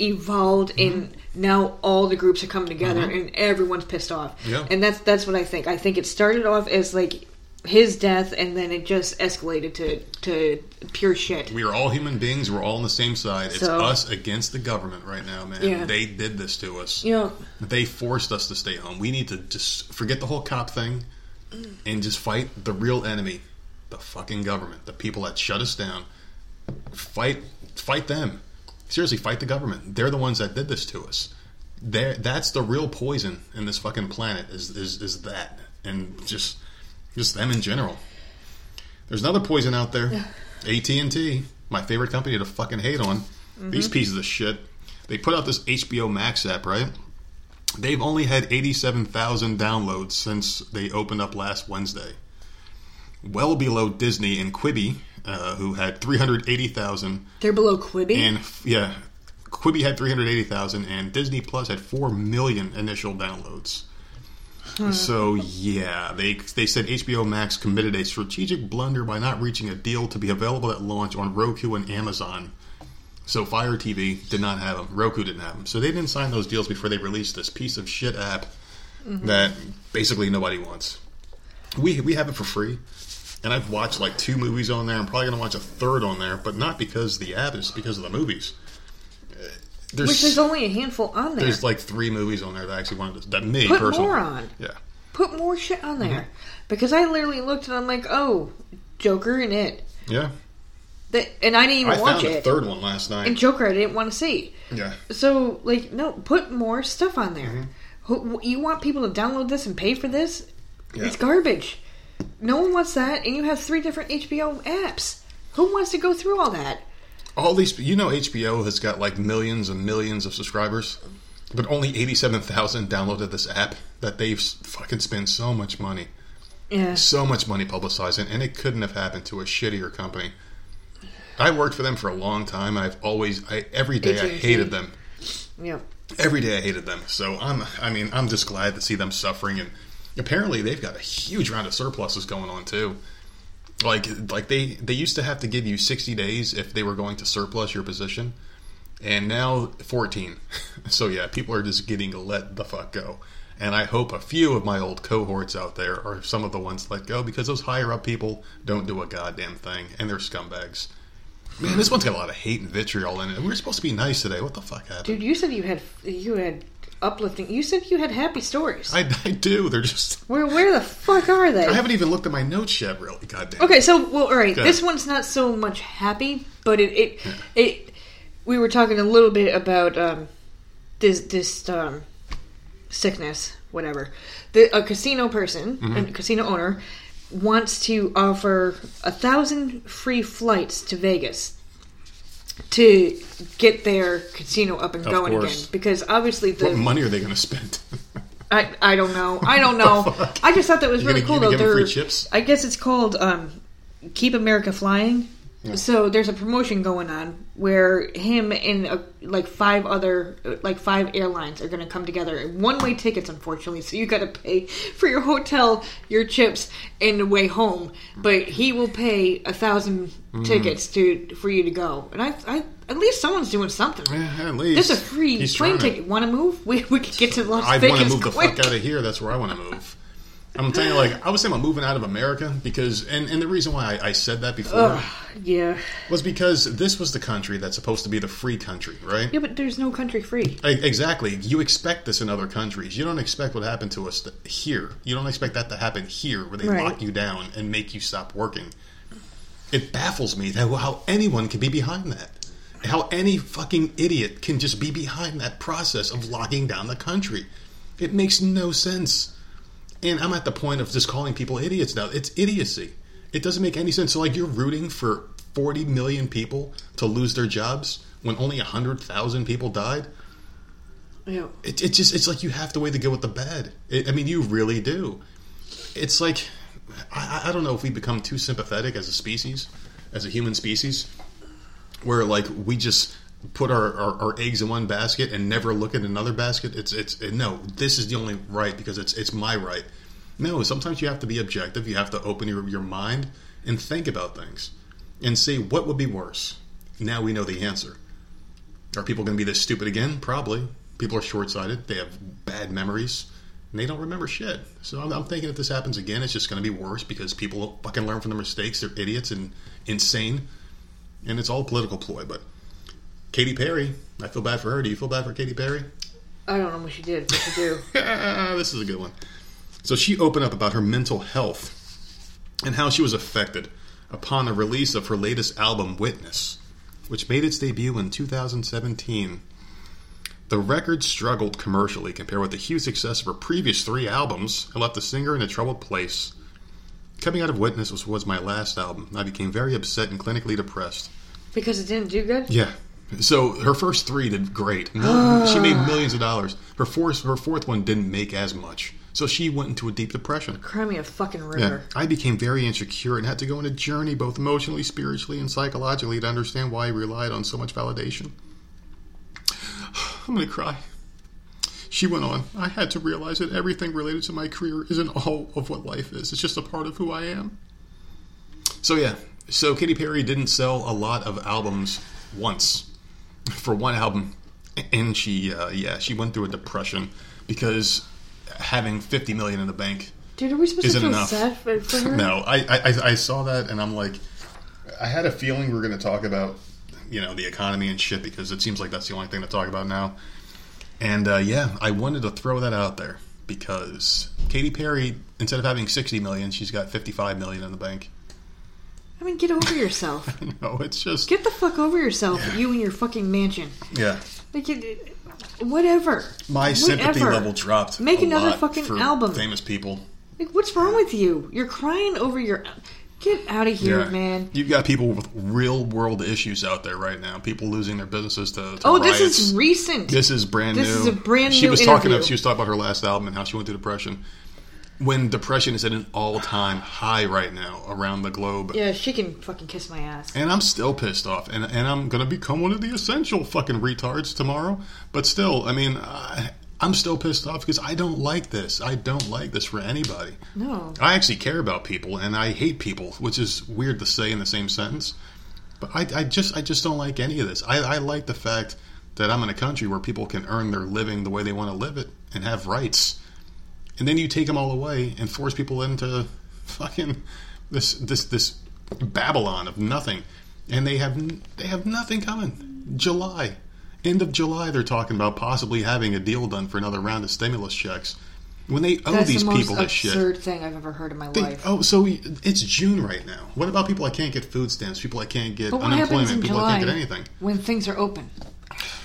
evolved, and now all the groups are coming together, and everyone's pissed off. Mm-hmm. Yeah. And that's that's what I think. I think it started off as like his death, and then it just escalated to to pure shit. We are all human beings. We're all on the same side. It's So- us against the government right now, man. Yeah. They did this to us. You know, They forced us to stay home. We need to just forget the whole cop thing and just fight the real enemy, the fucking government, the people that shut us down. Fight, fight them. Seriously, fight the government. They're the ones that did this to us. They're, that's the real poison in this fucking planet. Is is is that and just just them in general. There's another poison out there. AT and T, my favorite company to fucking hate on. Mm-hmm. These pieces of shit. They put out this HBO Max app, right? They've only had 87,000 downloads since they opened up last Wednesday. Well below Disney and Quibi, uh, who had 380,000. they're below Quibi. And, yeah, Quibi had 380,000, and Disney Plus had 4 million initial downloads. So, yeah, they, they said HBO Max committed a strategic blunder by not reaching a deal to be available at launch on Roku and Amazon. So Fire TV did not have them. Roku didn't have them. So they didn't sign those deals before they released this piece of shit app that basically nobody wants. We we have it for free, and I've watched like two movies on there. I'm probably gonna watch a third on there, but not because the app is because of the movies. Uh, There's which there's only a handful on there. there's like three movies on there that I actually wanted to, that me Put personally. more on. Yeah, Put more shit on there. Mm-hmm. Because I literally looked and I'm like, oh, Joker and it. yeah. That, and I didn't even I watch found it. third one last night. And Joker I didn't want to see. yeah, So, like, no, put more stuff on there. Mm-hmm. You want people to download this and pay for this? Yeah. It's garbage. No one wants that, and you have three different HBO apps. Who wants to go through all that? all these you know HBO has got like millions and millions of subscribers, but only eighty-seven thousand downloaded this app that they've fucking spent so much money, Yeah. so much money publicizing, and it couldn't have happened to a shittier company. I worked for them for a long time. I've always, I, every day, I hated them. Yeah. Every day, I hated them. So I'm, I mean, I'm just glad to see them suffering, and apparently, they've got a huge round of surpluses going on too. Like, like they they used to have to give you 60 days if they were going to surplus your position, and now 14. [laughs] so yeah, people are just getting let the fuck go. And I hope a few of my old cohorts out there are some of the ones let go because those higher up people don't do a goddamn thing, and they're scumbags. Man, this one's got a lot of hate and vitriol in it. We were supposed to be nice today. What the fuck happened? Dude, you said you had you had uplifting. You said you had happy stories. I, I do. They're just. where where the fuck are they? I haven't even looked at my notes yet. Really, goddamn. Okay, so well, all right. Go This ahead. one's not so much happy, but it it, it we were talking a little bit about um, this this um, sickness, whatever. The a casino person, Mm-hmm. a casino owner, wants to offer a thousand free flights to Vegas to get their casino up and Of going course. again because obviously the What money are they going to spend? [laughs] I, I don't know. I don't know. I just thought that was You really gonna- cool you though. gonna give 'em They're, free chips? I guess it's called um, "Keep America Flying." So there's a promotion going on where him and uh, like five other uh, like five airlines are going to come together. One way tickets, unfortunately, so you got to pay [laughs] for your hotel, your chips, and the way home. But he will pay a thousand Mm-hmm. tickets to for you to go. And I, I at least someone's doing something. Yeah, at least There's a free He's plane ticket. Want to move? [laughs] We we could get to Las I Vegas want to move the quick. fuck out of here. That's where I want to move. I'm telling you, like I was thinking about moving out of America because, and, and the reason why I, I said that before Ugh, yeah, was because this was the country that's supposed to be the free country, right? yeah, but there's no country free. E- Exactly. You expect this in other countries. You don't expect what happened to us th- here. You don't expect that to happen here, where they Right. lock you down and make you stop working. It baffles me that how anyone can be behind that. How any fucking idiot can just be behind that process of locking down the country. It makes no sense. And I'm at the point of just calling people idiots now. It's idiocy. It doesn't make any sense. So, like, you're rooting for 40 million people to lose their jobs when only 100,000 people died? Yeah. It, it just it's like you have to weigh the good with the bad. It, I mean, you really do. It's like I, I don't know if we become too sympathetic as a species, as a human species, where like we just put our, our, our eggs in one basket and never look at another basket. It's it's no. This is the only right because it's it's my right. No, sometimes you have to be objective. You have to open your, your mind and think about things and see what would be worse. Now we know the answer. Are people going to be this stupid again? Probably. People are short sighted. They have bad memories. And they don't remember shit. So I'm, I'm thinking if this happens again, it's just going to be worse because people fucking learn from their mistakes. They're idiots and insane. And it's all political ploy. But Katy Perry, I feel bad for her. Do you feel bad for Katy Perry? I don't know what she did, but she do. [laughs] this is a good one. So she opened up about her mental health and how she was affected upon the release of her latest album, Witness, which made its debut in 2017. The record struggled commercially compared with the huge success of her previous three albums and left the singer in a troubled place. Coming out of Witness was, was my last album. I became very upset and clinically depressed. because it didn't do good. Yeah. So her first three did great. [gasps] She made millions of dollars. Her fourth, her fourth one didn't make as much. So she went into a deep depression. Cry me a fucking Yeah. river. I became very insecure and had to go on a journey, both emotionally, spiritually, and psychologically, to understand why I relied on so much validation. [sighs] I'm going to cry. She went on, I had to realize that everything related to my career isn't all of what life is. It's just a part of who I am. So, yeah. So, Katy Perry didn't sell a lot of albums once for one album. And she, uh, yeah, she went through a depression because having 50 million in the bank Dude, are we supposed isn't to feel enough. sad for, for her? [laughs] No, I, I I saw that and I'm like, I had a feeling we are going to talk about, you know, the economy and shit because it seems like that's the only thing to talk about now. And uh, yeah, I wanted to throw that out there because Katy Perry, instead of having 60 million, she's got 55 million in the bank. I mean, get over yourself. [laughs] No, it's just Get the fuck over yourself, you and your fucking mansion. yeah. Like, it, whatever. My sympathy Whatever. level dropped. Make another fucking album. Famous people. Like, what's wrong with you? You're crying over your. Get out of here, Yeah. man. You've got people with real world issues out there right now. People losing their businesses to, to Oh, riots. this is recent. This is brand This new. This is a brand she new was talking. About, she was talking about her last album and how she went through depression. When depression is at an all time high right now around the globe, yeah, she can fucking kiss my ass. and I'm still pissed off, and and I'm gonna become one of the essential fucking retards tomorrow. But still, I mean, I, I'm still pissed off because I don't like this. I don't like this for anybody. No. I actually care about people, and I hate people, which is weird to say in the same sentence. But I, I just, I just don't like any of this. I, I like the fact that I'm in a country where people can earn their living the way they want to live it and have rights, and then you take them all away and force people into fucking this, this, this Babylon of nothing, and they have, they have nothing coming. July, end of July, they're talking about possibly having a deal done for another round of stimulus checks. When they owe That's these the most people this shit. absurd thing I've ever heard in my They- life. oh, so it's June right now. What about people that can't get food stamps? People that can't get but what happens unemployment? in People July that can't get anything. when things are open?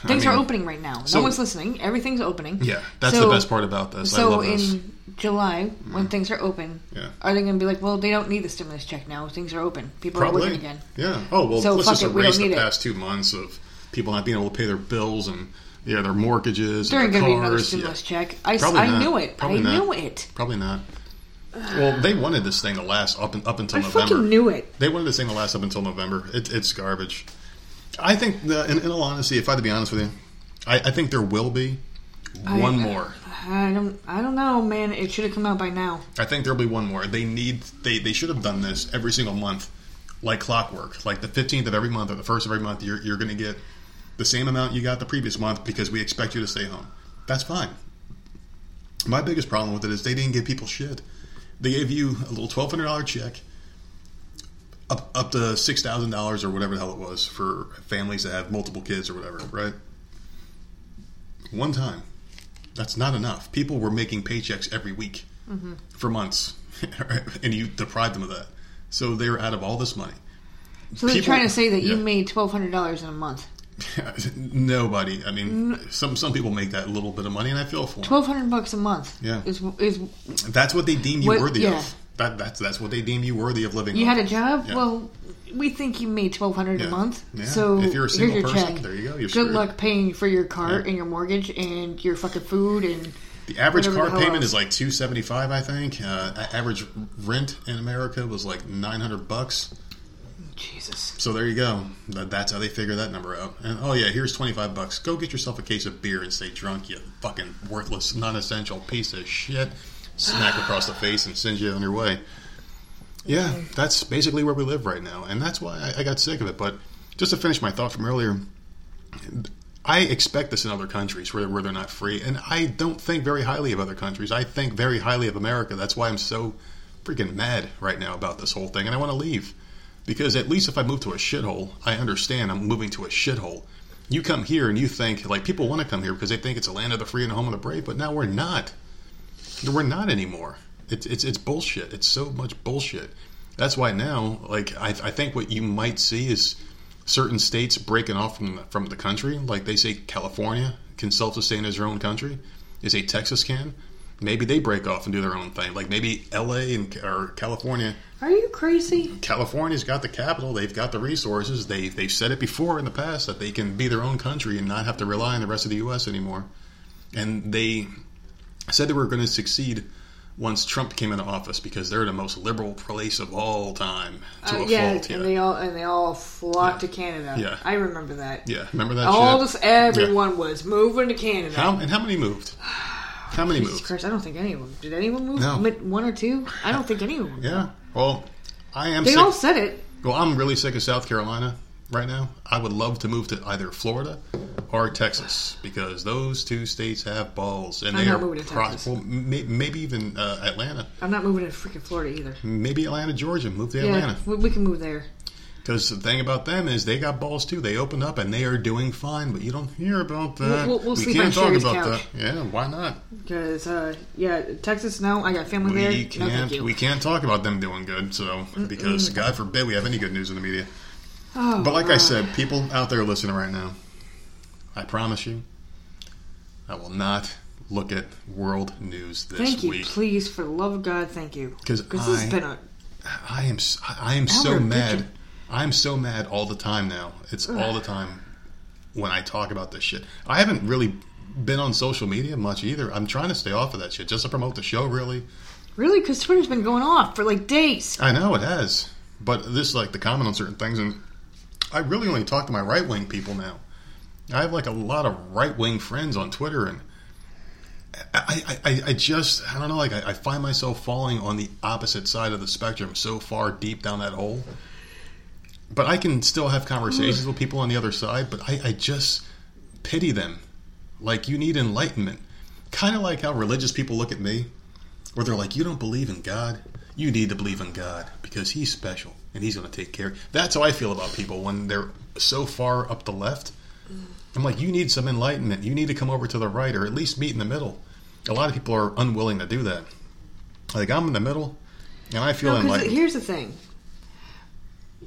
Things are mean, opening right now. so- no one's listening. Everything's opening. Yeah, that's So- the best part about this. I So this. in July, when mm-hmm. things are open, Yeah. are they going to be like, well, they don't need the stimulus check now. Things are open. People are Probably. working again. Yeah. Oh well, So let's just it, erase the need it. past two months of people not being able to pay their bills and yeah, their mortgages. There ain't going to be another stimulus Yeah. check. I, Probably I not. knew it. Probably I not. knew it. Probably not. Well, they wanted this thing to last up up until I November. fucking knew it. They wanted this thing to last up until November. It, it's garbage. I think, the, in, in all honesty, if I had to be honest with you, I, I think there will be one I- more. I don't. I don't know, man. It should have come out by now. I think there'll be one more. They need they they should have done this every single month, like clockwork. Like the fifteenth of every month or the first of every month, you're you're going to get the same amount you got the previous month because we expect you to stay home. That's fine. My biggest problem with it is they didn't give people shit. They gave you a little twelve hundred dollar check, up up to six thousand dollars or whatever the hell it was for families that have multiple kids or whatever, right? One time. That's not enough. People were making paychecks every week mm-hmm. for months, [laughs] and you deprived them of that. So they were out of all this money. So they're People- trying to say that you yeah. made twelve hundred dollars in a month. [laughs] Nobody. I mean, some some people make that little bit of money, and I feel for. Twelve hundred bucks a month. Yeah. Is is That's what they deem you What- worthy yeah. of. That that's that's what they deem you worthy of living. you on. had a job? Yeah. Well, we think you made twelve hundred Yeah. a month. Yeah. So If you're a single here's your person, check. there you go, you're Good screwed. luck paying for your car and your mortgage and your fucking food and The average Whatever the car payment else. is like two seventy five, I think. Uh, average rent in America was like nine hundred bucks. Jesus. So there you go. That's how they figure that number out. And oh yeah, here's twenty five bucks. Go get yourself a case of beer and stay drunk. You fucking worthless, non essential piece of shit. Smack across the face and send you on your way. Yeah, that's basically where we live right now, and that's why I, I got sick of it. But just to finish my thought from earlier, I expect this in other countries where, where they're not free, and I don't think very highly of other countries. I think very highly of America. That's why I'm so freaking mad right now about this whole thing, and I want to leave because at least if I move to a shithole, I understand I'm moving to a shithole. You come here and you think like people want to come here because they think it's a land of the free and a home of the brave, but now we're not. We're not anymore. It's it's it's bullshit. It's so much bullshit. That's why now, like I, I think what you might see is certain states breaking off from the, from the country. Like they say, California can self-sustain as their own country. They say Texas can. Maybe they break off and do their own thing. Like maybe L.A. and or California. Are you crazy? California's got the capital. They've got the resources. They they've said it before in the past that they can be their own country and not have to rely on the rest of the U.S. anymore. And they said they were going to succeed once Trump came into office because they're the most liberal place of all time to Uh, a yeah, fault. Yeah, and they all and they all flocked Yeah. to Canada. Yeah. I remember that. yeah. Remember that? All shit? this, everyone was moving to Canada. How and how many moved? How many Jesus moved? Christ, I don't think anyone did. Anyone move? No. One or two? I don't think anyone. Yeah. Well, I am. Sick. They sick. all said it. Well, I'm really sick of South Carolina right now. I would love to move to either Florida or Texas because those two states have balls, and I'm they not are moving to pro- Texas. well, may, maybe even uh, Atlanta, I'm not moving to freaking Florida either. maybe Atlanta, Georgia. Move to Yeah, Atlanta we, we can move there. because the thing about them is they got balls too. They opened up and they are doing fine, but you don't hear about that. We'll- we'll we sleep can't talk Sherry's about couch. that. Yeah, why not? Because, uh, yeah, Texas, no. I got family there. We No, can't. you. we can't talk about them doing good. So because God forbid we have any good news in the media. Oh, But like I said, people out there listening right now, I promise you, I will not look at world news this week. Thank you, week please, for the love of God, thank you. 'Cause this I- has been a I am I am so mad. I'm so mad all the time now. It's all the time when I talk about this shit. I haven't really been on social media much either. I'm trying to stay off of that shit just to promote the show. Really, really because Twitter's been going off for like days. I know it has, but this is like the comment on certain things, and I really only talk to my right wing people now. I have like a lot of right wing friends on Twitter, and I, I, I, just I don't know. Like I, I find myself falling on the opposite side of the spectrum, so far deep down that hole. But I can still have conversations hmm. with people on the other side. But I, I just pity them. Like you need enlightenment, kind of like how religious people look at me, where they're like, "You don't believe in God." You need to believe in God because He's special and He's going to take care. That's how I feel about people when they're so far up the left. I'm like, you need some enlightenment. You need to come over to the right or at least meet in the middle. A lot of people are unwilling to do that. Like, I'm in the middle and I feel No, enlightened. here's the thing.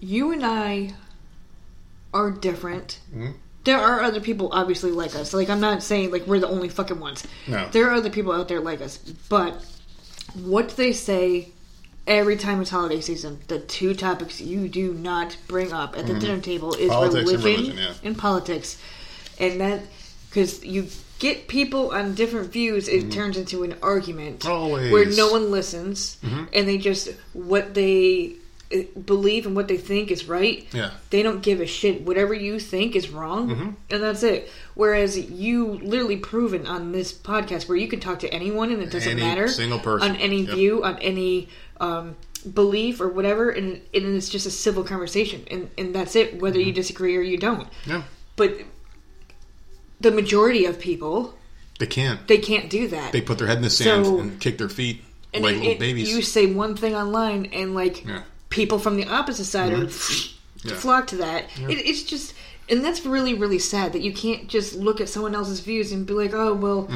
You and I are different. Mhm. There are other people obviously like us. Like I'm not saying like we're the only fucking ones. No. There are other people out there like us. But what they say every time it's holiday season, the two topics you do not bring up at the dinner table is Mm-hmm. Politics and religion, religion, yeah. and politics. And that because you get people on different views, it turns into an argument Mm-hmm. Always. Mm-hmm. where no one listens, and they just what they uh, believe and what they think is right. Yeah. they don't give a shit. Whatever you think is wrong, Mm-hmm. and that's it. Whereas you literally proven on this podcast where you can talk to anyone and it doesn't Any matter single person. on any Yep. view on any um, belief or whatever, and, and it's just a civil conversation, and and that's it. Whether Mm-hmm. you disagree or you don't, Yeah. but the majority of people They can't. they can't do that. They put their head in the sand So- and kick their feet and like it- little babies. You say one thing online, and like Yeah. people from the opposite side are [sniffs] Yeah. flock to that. It, it's just, and that's really really sad that you can't just look at someone else's views and be like, oh well,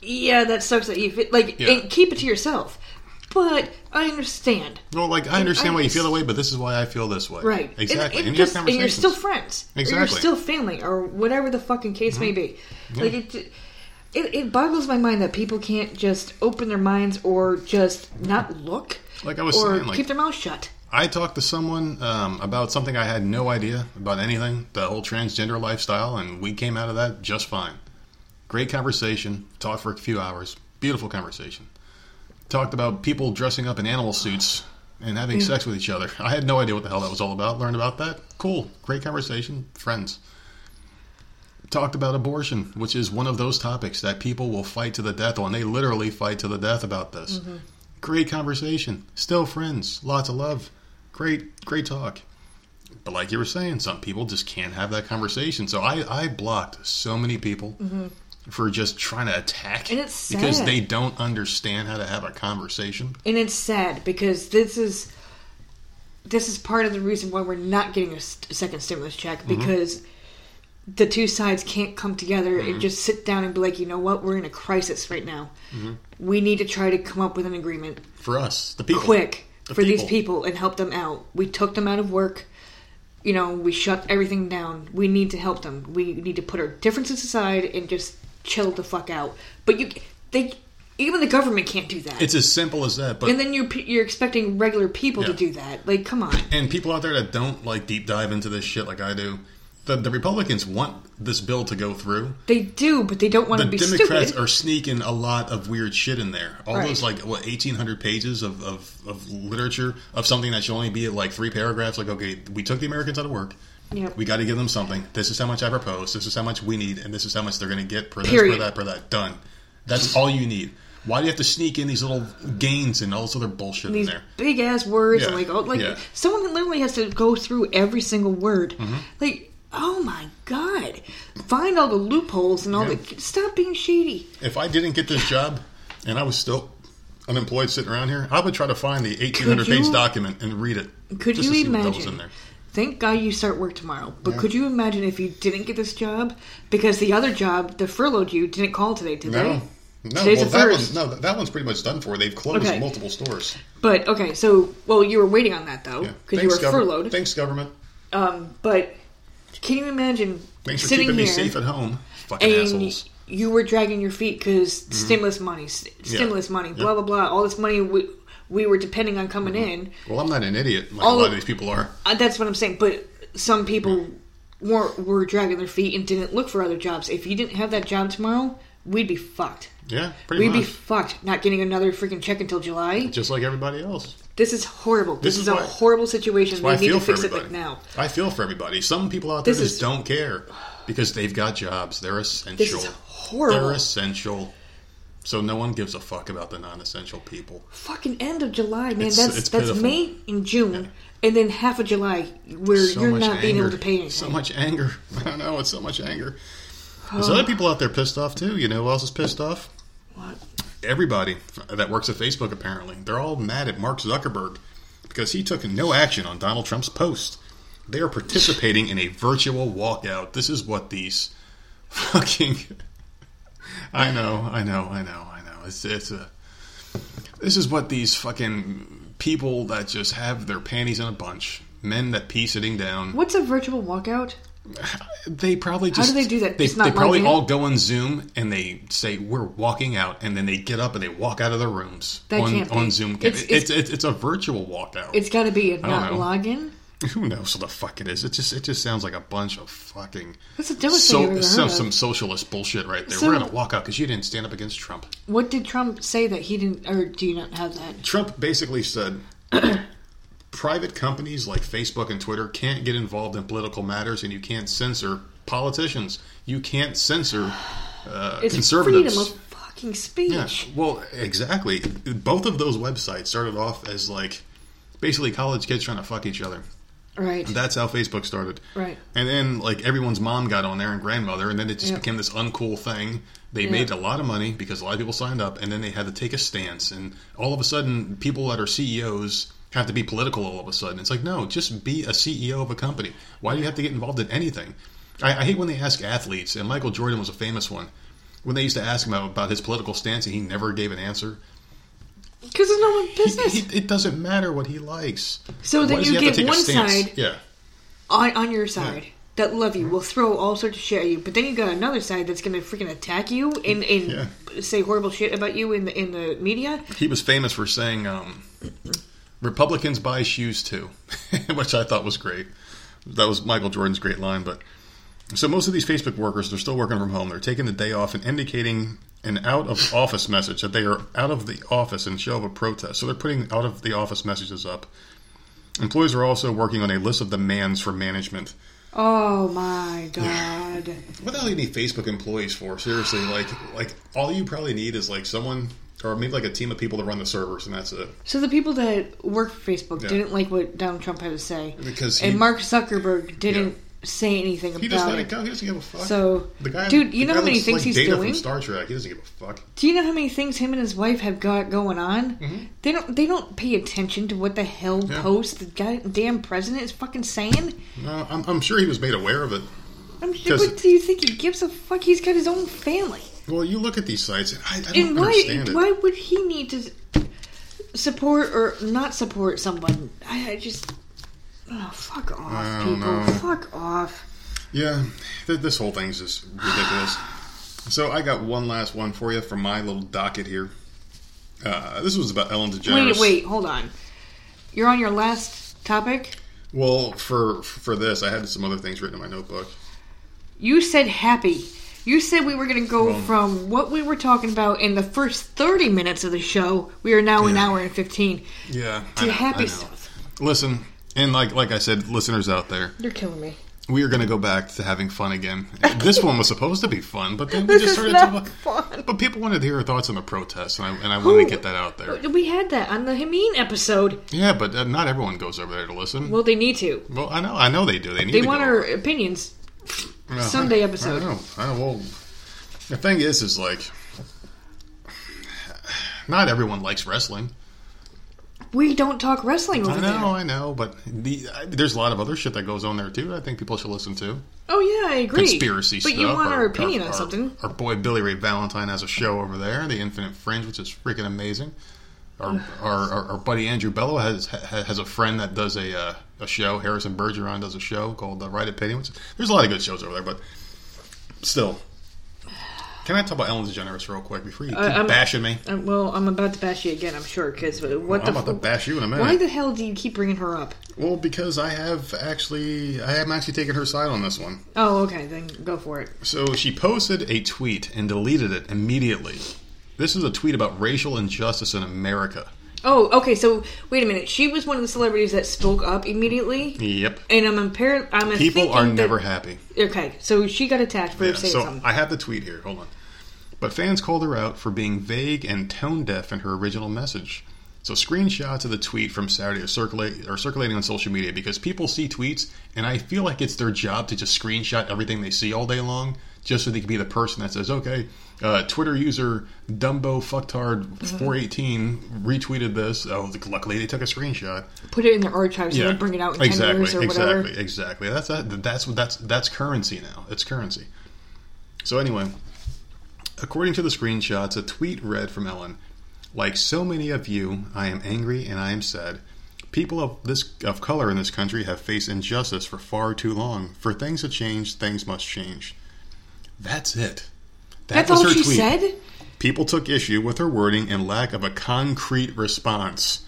yeah, that sucks that you fit. Like, Mm-hmm. Yeah. and keep it to yourself. But I understand, well, like I understand I- why you feel that way, but this is why I feel this way. right? Exactly. And, And, have just, and you're still friends. Or you're Mm-hmm. still family, or whatever the fucking case may be. Like it. It, it boggles my mind that people can't just open their minds or just not look, Like I was or saying, like- keep their mouth shut. I talked to someone um, about something I had no idea about anything, the whole transgender lifestyle, and we came out of that just fine. Great conversation. Talked for a few hours. Beautiful conversation. Talked about people dressing up in animal suits and having mm. sex with each other. I had no idea what the hell that was all about. Learned about that. Cool. Great conversation. Friends. Talked about abortion, which is one of those topics that people will fight to the death on. They literally fight to the death about this. Mm-hmm. Great conversation. Still friends. Lots of love. Great, great talk. But like you were saying, some people just can't have that conversation. So I, I blocked so many people mm-hmm. For just trying to attack And it's because sad. they don't understand how to have a conversation. and it's sad because this is this is part of the reason why we're not getting a, second stimulus check Mm-hmm. because the two sides can't come together Mm-hmm. and just sit down and be like, you know what, we're in a crisis right now. Mm-hmm. We need to try to come up with an agreement For us, the people. quick The for these people and help them out. We took them out of work. You know, we shut everything down. We need to help them. We need to put our differences aside and just chill the fuck out. But you, they, even the government can't do that. It's as simple as that. But and then you're you're expecting regular people to do that. Like, come on. and people out there that don't like deep dive into this shit like I do, the, the Republicans want this bill to go through. They do, but they don't want The to be Democrats stupid. are sneaking a lot of weird shit in there. All Right. those like what eighteen hundred pages of, of, of literature of something that should only be like three paragraphs. Like, okay, we took the Americans out of work. Yep. We got to give them something. This is how much I propose. This is how much we need, and this is how much they're going to get per this, per Period. that, per that. Done. That's all you need. Why do you have to sneak in these little gains and all this other bullshit These in there? big ass words, Yeah. and like, oh, like Yeah. someone literally has to go through every single word. Mm-hmm. Like, oh my god, find all the loopholes and all Yeah. the stop being shady. If I didn't get this job and I was still unemployed sitting around here, I would try to find the 1800 page document and read it. Could just you to see what that was imagine? Thank God you start work tomorrow. But Yeah. could you imagine if you didn't get this job because the other job, the furloughed you, didn't call today, did No. No, Today's well, that first. one, no, that one's pretty much done for. They've closed Okay. multiple stores. But okay, so well, you were waiting on that though Yeah. because you were govern- furloughed. Thanks, government. Um, but can you imagine Thanks for sitting keeping me safe at home. Fucking and assholes. Mm-hmm. you were dragging your feet because stimulus money, s- stimulus money, blah blah blah, all this money we were depending on coming in. Well, I'm not an idiot like All a lot of- these people are. Uh, that's what I'm saying. But some people were were dragging their feet and didn't look for other jobs. If you didn't have that job tomorrow, we'd be fucked. Yeah, pretty We'd be fucked not getting another freaking check until July. Just like everybody else. This is horrible. This, This is, is a why- horrible situation. why We I need feel to for fix it everybody. like now. I feel for everybody. Some people out there This just is- don't care because they've got jobs. They're essential. This is horrible. They're essential. So no one gives a fuck about the non-essential people. Fucking end of July, man. It's- that's it's that's pitiful. May and June, and then half of July where So you're not being able to pay anything. So much anger. [laughs] I don't know. It's so much anger. There's other people out there pissed off too. You know who else is pissed off? What? Everybody that works at Facebook. Apparently, they're all mad at Mark Zuckerberg because he took no action on Donald Trump's post. They are participating in a virtual walkout. This is what these [laughs] fucking. I know, I know, I know, I know. It's it's a. This is what these fucking people that just have their panties in a bunch, men that pee sitting down. What's a virtual walkout? They probably just. How do they do that? They, not they probably all go on Zoom and they say we're walking out, and then they get up and they walk out of their rooms That on on Zoom. It's- It's it's, it's- it's, a virtual walkout. It's got to be a not login. [laughs] Who knows what the fuck it is? It just it just sounds like a bunch of fucking That's the dumbest so, thing some some socialist bullshit right there. So- We're gonna walk out because you didn't stand up against Trump. What did Trump say that he didn't, or do you not have that? Trump basically said [clears throat] private companies like Facebook and Twitter can't get involved in political matters, and you can't censor politicians. You can't censor uh, It's conservatives. freedom of fucking speech. Yeah, well, exactly. Both of those websites started off as like basically college kids trying to fuck each other. Right. That's how Facebook started. Right. And then like everyone's mom got on there and grandmother, and then it just Yeah. became this uncool thing. They Yeah. made a lot of money because a lot of people signed up, and then they had to take a stance. And all of a sudden, people that are CEOs have to be political. All of a sudden, it's like no, just be a CEO of a company. Why do you have to get involved in anything? I, I hate when they ask athletes, and Michael Jordan was a famous one. When they used to ask him about, about his political stance, and he never gave an answer. Because it's no one's business. he- it doesn't matter what he likes. So then you he get one side Yeah. on, on your side that love you, will throw all sorts of shit at you, but then you got another side that's going to freaking attack you and, and Yeah. say horrible shit about you in the in the media. He was famous for saying, um, "Republicans buy shoes too," [laughs] which I thought was great. That was Michael Jordan's great line. But so most of these Facebook workers, they're still working from home. They're taking the day off and indicating an out of office message that they are out of the office in show of a protest. So they're putting out of the office messages up. Employees are also working on a list of demands for management. Oh my god! What the hell do you need Facebook employees for? Seriously, like, like all you probably need is like someone, or maybe like a team of people to run the servers, and that's it. So the people that work for Facebook Yeah. didn't like what Donald Trump had to say, Because he- and Mark Zuckerberg didn't say anything He just about let it. go. He doesn't give a fuck. So, the guy, dude, you know how many things like he's Data doing? from Star Trek. He doesn't give a fuck. Do you know how many things him and his wife have got going on? Mm-hmm. They don't. They don't pay attention to what the hell Yeah. post the goddamn president is fucking saying. No, I'm, I'm sure he was made aware of it. I'm sure. What do you think he gives a fuck? He's got his own family. Well, you look at these sites, and I, I don't And why? understand it. Why would he need to support or not support someone? I, I just. Oh, fuck off, people! know. Fuck off. Yeah, th- this whole thing's just ridiculous. So I got one last one for you from my little docket here. Uh, this was about Ellen DeGeneres. Wait, wait, hold on. You're on your last topic. Well, for for this, I had some other things written in my notebook. You said happy. You said we were going to go Well- from what we were talking about in the first 30 minutes of the show. We are now an hour and 15 Yeah, I to know, happy I know. stuff. Listen, and like like I said, listeners out there, You're killing me. we are going to go back to having fun again. [laughs] this one was supposed to be fun, but then we This just is started not to. fun. But people wanted to hear our thoughts on the protests, and I, and I wanted to get that out there. We had that on the Hameen episode. Yeah, but uh, not everyone goes over there to listen. Well, they need to. Well, I know, I know they do. They need. They to want go our opinions. Yeah, Sunday episode. I know. I know. Well, the thing is, is like, not everyone likes wrestling. We don't talk wrestling over I know, there. I know, but the, I, there's a lot of other shit that goes on there too. I think people should listen to. Oh yeah, I agree. Conspiracy but stuff. you want our, opinion our, on something? Our boy Billy Ray Valentine has a show over there, The Infinite Fringe, which is freaking amazing. Our, our, our, our buddy Andrew Bello has has a friend that does a uh, a show. Harrison Bergeron does a show called The Right Opinion. Which, there's a lot of good shows over there, but still. Can I talk about Ellen DeGeneres real quick before you keep Uh, I'm- bashing me? Uh, well, I'm about to bash you again. I'm sure because what I'm the about to bash you in a minute. Why the hell do you keep bringing her up? Well, because I have actually, I am actually taking her side on this one. Oh, okay, then go for it. So she posted a tweet and deleted it immediately. This is a tweet about racial injustice in America. Oh, okay. So wait a minute. She was one of the celebrities that spoke up immediately, Yep. and I'm impaired. I'm People are that- never happy. Okay, so she got attacked for Yeah, saying so something. I have the tweet here. Hold on. But fans called her out for being vague and tone deaf in her original message. So screenshots of the tweet from Saturday are, circulate, are circulating on social media because people see tweets, and I feel like it's their job to just screenshot everything they see all day long, just so they can be the person that says, "Okay, uh, Twitter user Dumbo Fucktard 418 retweeted this. Oh, luckily they took a screenshot. Put it in their archives and then bring it out in exactly, years or exactly, whatever. exactly. That's that, that's what that's that's currency now. It's currency. So anyway, according to the screenshots, a tweet read from Ellen, "Like so many of you, I am angry and I am sad. People of this of color in this country have faced injustice for far too long. For things to change, things must change." That's it. That That's all she tweet. said. People took issue with her wording and lack of a concrete response.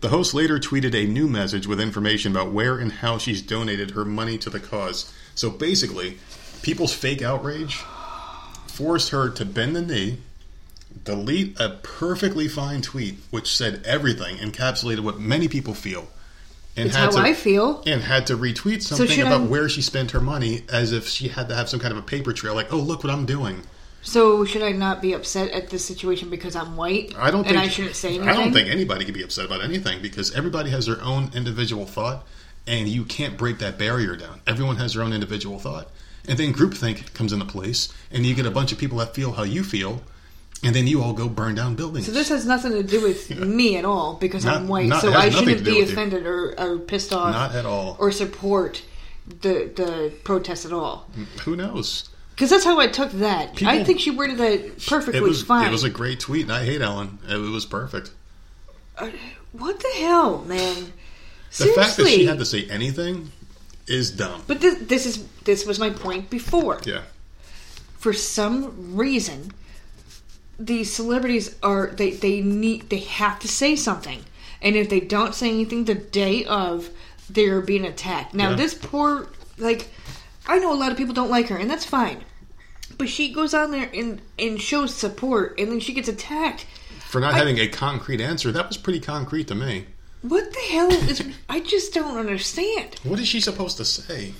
The The host later tweeted a new message with information about where and how she's donated her money to the cause. So basically, people's fake outrage forced her to bend the knee, delete a perfectly fine tweet which said everything, encapsulated what many people feel, and It's how to I feel. and had to retweet something should about I- where she spent her money as if she had to have some kind of a paper trail like oh look what i'm doing So should I not be upset at this situation because I'm white? i don't and think I shouldn't say anything. i don't think anybody can be upset about anything because everybody has their own individual thought and you can't break that barrier down everyone has their own individual thought and then groupthink comes into place and you get a bunch of people that feel how you feel and then you all go burn down buildings So this has nothing to do with [laughs] me at all because I'm white. not- so I shouldn't be you. offended or, or pissed off. Not at all. Or support the the protest at all. who knows Because that's how I took that. I think she worded that perfectly it was fine. it was a great tweet and i hate ellen it was perfect uh, what the hell, man? the Seriously. fact that she had to say anything is dumb But this, this is this was my point before. yeah For some reason, these celebrities are they they need they have to say something, and if they don't say anything the day of, they're being attacked. Now Yeah. this poor like, I know a lot of people don't like her, and that's fine. But she goes on there and and shows support, and then she gets attacked. for not having a concrete answer. That was pretty concrete to me. What the hell is? I just don't understand. What is she supposed to say?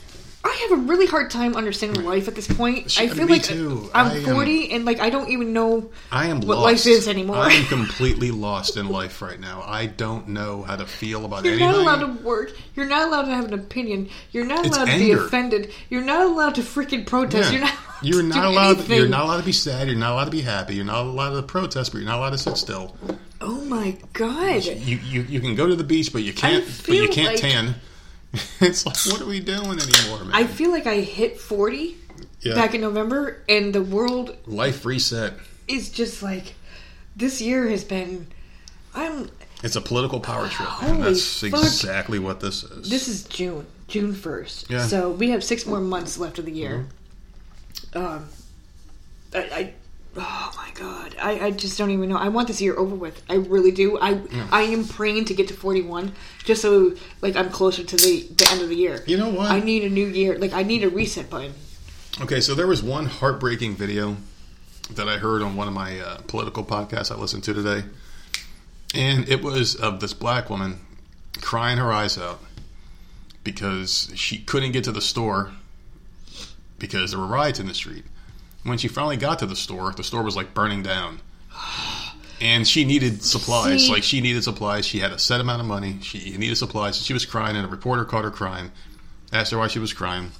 I have a really hard time understanding life at this point. She- I feel like uh, too. I'm I am- 40 and like I don't even know I am what lost. life is anymore. I am [laughs] completely lost in life right now. I don't know how to feel about anything. You're not allowed to work. You're not allowed to have an opinion. You're not It's allowed to be offended. You're not allowed to freaking protest. Yeah. You're not. You're not allowed. anything. You're not allowed to be sad. You're not allowed to be happy. You're not allowed to protest, but you're not allowed to sit still. Oh my god! You you, you can go to the beach, but you can't. But you can't like- tan. [laughs] It's like, what are we doing anymore, man? I feel like I hit 40 Yeah. back in November, and the world Life reset. is just like this year has been. I'm. It's a political power trip. [sighs] Holy that's fuck. exactly what this is. This is June, June first. Yeah. So we have six more months left of the year. Um, I, I, oh my god, I, I just don't even know. I want this year over with. I really do. I, I am praying to get to forty one, just so like I'm closer to the the end of the year. You know what? I need a new year. Like I need a reset button. Okay, so there was one heartbreaking video that I heard on one of my uh, political podcasts I listened to today, and it was of this black woman crying her eyes out because she couldn't get to the store because there were riots in the street. When she finally got to the store, the store was like burning down. And she needed supplies. See- like she needed supplies. She had a set amount of money. She needed supplies. She was crying, and a reporter caught her crying. Asked her why she was crying,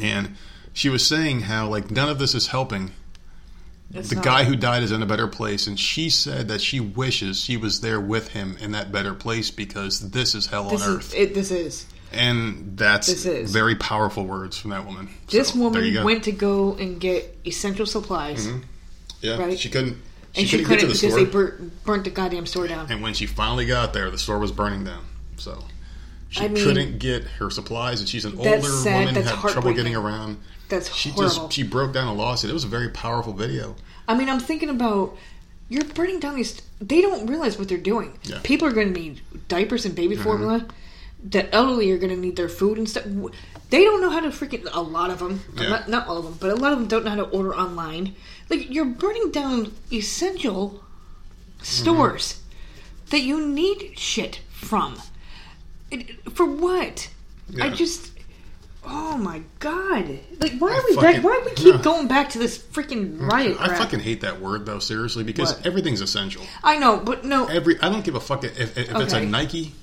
and she was saying how like none of this is helping. It's the not- guy who died is in a better place, and she said that she wishes she was there with him in that better place because this is hell This on is earth, it. This is and that's This is. very powerful words from that woman. this So, woman went to go and get essential supplies, yeah, right? she couldn't. She and she couldn't, couldn't get to the because they burnt, burnt the goddamn store down. And when she finally got there, the store was burning down. So she I mean, couldn't get her supplies, and she's an older sad, woman, that's had trouble getting around. That's She horrible. just she broke down and lost it. It was a very powerful video. I mean, I'm thinking about you're burning down these. They don't realize what they're doing. Yeah. Mm-hmm. People are going to need diapers and baby formula. The elderly are going to need their food and stuff. They don't know how to freaking. A lot of them, Yeah. not, not all of them, but a lot of them don't know how to order online. Like you're burning down essential stores mm-hmm. that you need shit from. It, for what? I just. Oh my god! Like, why are we fucking- back? Why do we keep [laughs] going back to this freaking mm, riot I crap? fucking hate that word though, seriously, because What? everything's essential. I know, but no. Every I don't give a fuck if, if, if it's a Nike.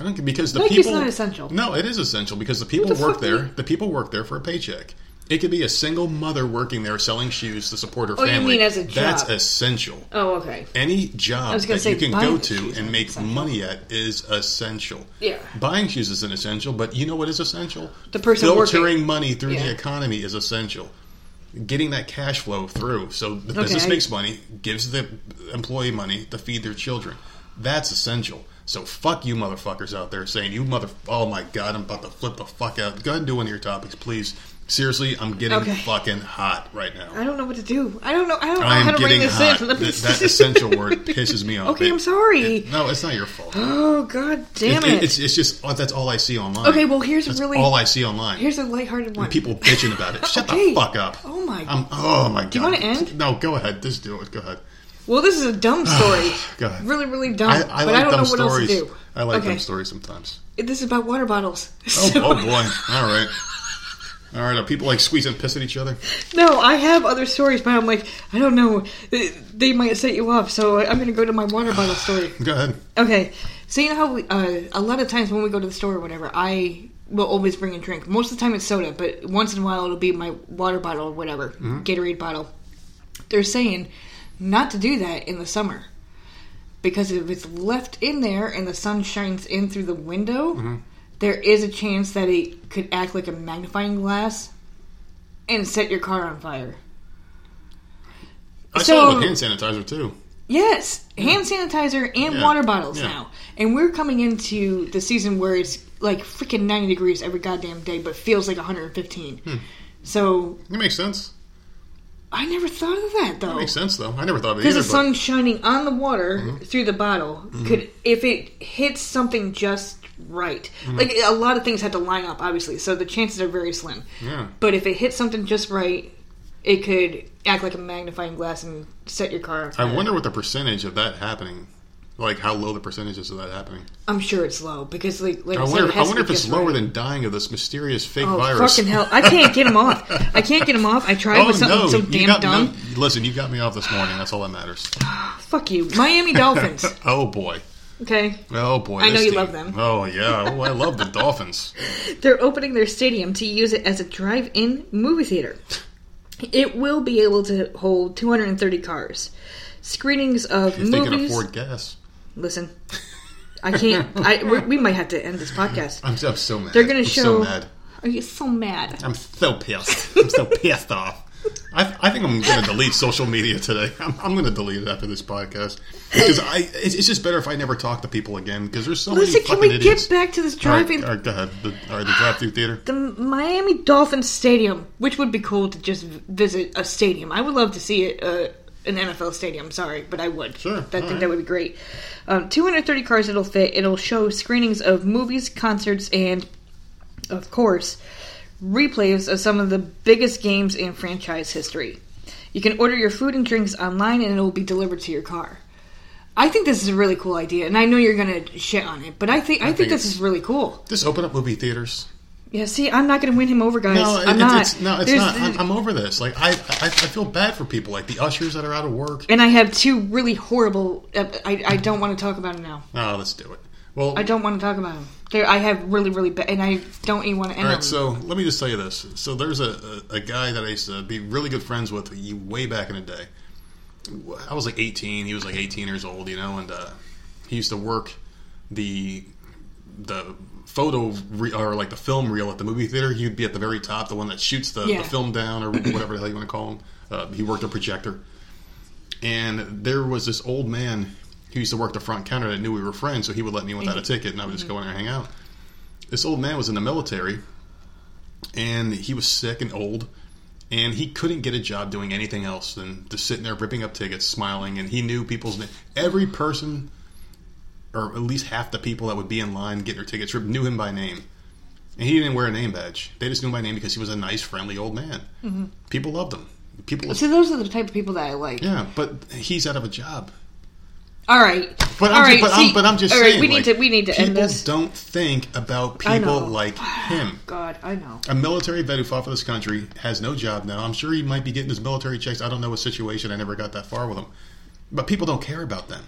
I don't because the Nike's people not essential. No, it is essential because the people the work there. you- The people work there for a paycheck. It could be a single mother working there selling shoes to support her Oh, you family. mean as a That's essential. oh, okay. Any job that say you can go to and make essential. money at is essential. Yeah. Buying shoes is an essential, but you know what is essential? The person filtering working. money through Yeah. the economy is essential. Getting that cash flow through, so the Okay, business makes money, gives the employee money to feed their children. That's essential. So fuck you, motherfuckers out there saying you mother. Oh my god, I'm about to flip the fuck out. Go ahead and do one of your topics, please. Seriously, I'm getting Okay. fucking hot right now. I don't know what to do. I don't know. I don't know I how to bring this hot. in. [laughs] That, that essential word pisses me off. Okay, It- I'm sorry. it- no, it's not your fault. Oh god damn It- it! it's, it's just oh, that's all I see online. Okay, well, here's that's really- all I see online. Here's a lighthearted one. people bitching about it. [laughs] Shut Okay. the fuck up. Oh my- god. I'm, oh my god. Do you wanna end? No, go ahead. Just do it. Go ahead. Well, this is a dumb [sighs] story. Go ahead. Really, really dumb. I, I but like I don't dumb know what stories. else to do. I like okay. dumb stories sometimes. This is about water bottles. [laughs] Oh, So- oh boy. All right. All right. Are people like squeezing piss at each other? No, I have other stories, but I'm like, I don't know. They- might set you off, so I'm going to go to my water [sighs] bottle story. Go ahead. Okay, so you know how we, uh, a lot of times when we go to the store or whatever, I will always bring a drink. Most of the time it's soda, but once in a while it'll be my water bottle or whatever, Gatorade bottle. They're saying not to do that in the summer because if it's left in there and the sun shines in through the window, there is a chance that it could act like a magnifying glass and set your car on fire. I So- saw it with hand sanitizer too. Yes, hand sanitizer and Yeah, water bottles yeah. now. And we're coming into the season where it's like freaking 90 degrees every goddamn day, but feels like 115. Hmm. So It makes sense. I never thought of that though. It makes sense though. I never thought of it Because the but- sun shining on the water Mm-hmm. through the bottle could, if it hits something just right, Mm-hmm. like a lot of things had to line up, obviously, so the chances are very slim. Yeah. But if it hits something just right, it could act like a magnifying glass and set your car on I wonder what the percentage of that happening, like how low the percentages of that happening. I'm sure it's low because, like, like I wonder. I wonder if it's lower right. than dying of this mysterious fake Oh virus. fucking hell! I can't get him off. I can't get him off. I tried [laughs] Oh with something no! so damn got dumb. no. Listen, you got me off this morning. That's all that matters. [sighs] Fuck you, Miami Dolphins. [laughs] Oh boy. Okay, Oh boy. I know you team. love them. Oh yeah. Oh, I love the Dolphins. [laughs] they're opening their stadium to use it as a drive-in movie theater. It will be able to hold 230 cars. Screenings of If they can movies. afford gas, Listen, I can't. I we might have to end this podcast. I'm, I'm so mad. They're gonna I'm show. So mad. Are you so mad? I'm so pissed. I'm so pissed off. I, I think I'm going to delete social media today. I'm, I'm going to delete it after this podcast because I. It's, it's just better if I never talk to people again because there's so Listen, many can we idiots. get back to this All right, all right, go ahead. The, all right, the drive-through theater. the Miami Dolphins stadium, which would be cool to just visit a stadium. I would love to see it, uh, an NFL stadium. Sorry, but I would. Sure, I think right. that would be great. Um, 230 cars it'll fit. It'll show screenings of movies, concerts, and of course, replays of some of the biggest games in franchise history. You can order your food and drinks online, and it will be delivered to your car. I think this is a really cool idea, and I know you're gonna shit on it, but I think I, think, think this is really cool. Just open up movie theaters. Yeah, see, I'm not going to win him over, guys. No, I'm not. it's no, it's There's- not. I'm, I'm over this. Like I, I, I feel bad for people like the ushers that are out of work. and I have two really horrible. Uh, I I don't want to talk about them now. Oh, let's do it. Well, I don't want to talk about them. They're, I have really really bad, and I don't even want to end All them. so let me just tell you this. So there's a, a, a guy that I used to be really good friends with way back in the day. I was like 18. He was like 18 years old, you know, and uh, he used to work the the photo re- or like the film reel at the movie theater. He'd be at the very top, the one that shoots the, Yeah. the film down or [laughs] whatever the hell you want to call him. Uh, he worked a projector, and there was this old man who used to work the front counter that knew we were friends, so he would let me without a ticket, and I would just go in there and hang out. This old man was in the military, and he was sick and old, and he couldn't get a job doing anything else than just sitting there ripping up tickets, smiling, and he knew people's na- every person, or at least half the people that would be in line getting their tickets knew him by name. And he didn't wear a name badge. They just knew him by name because he was a nice, friendly old man. Mm-hmm. People loved him. People, so those are the type of people that I like. yeah, but he's out of a job. All right, But all I'm, right. just, but, see- I'm, but I'm just all right, saying, we need to we need to people end this. don't think about people like him. [sighs] God, I know. A military vet who fought for this country has no job now. I'm sure he might be getting his military checks. I don't know his situation. I never got that far with him. But people don't care about them.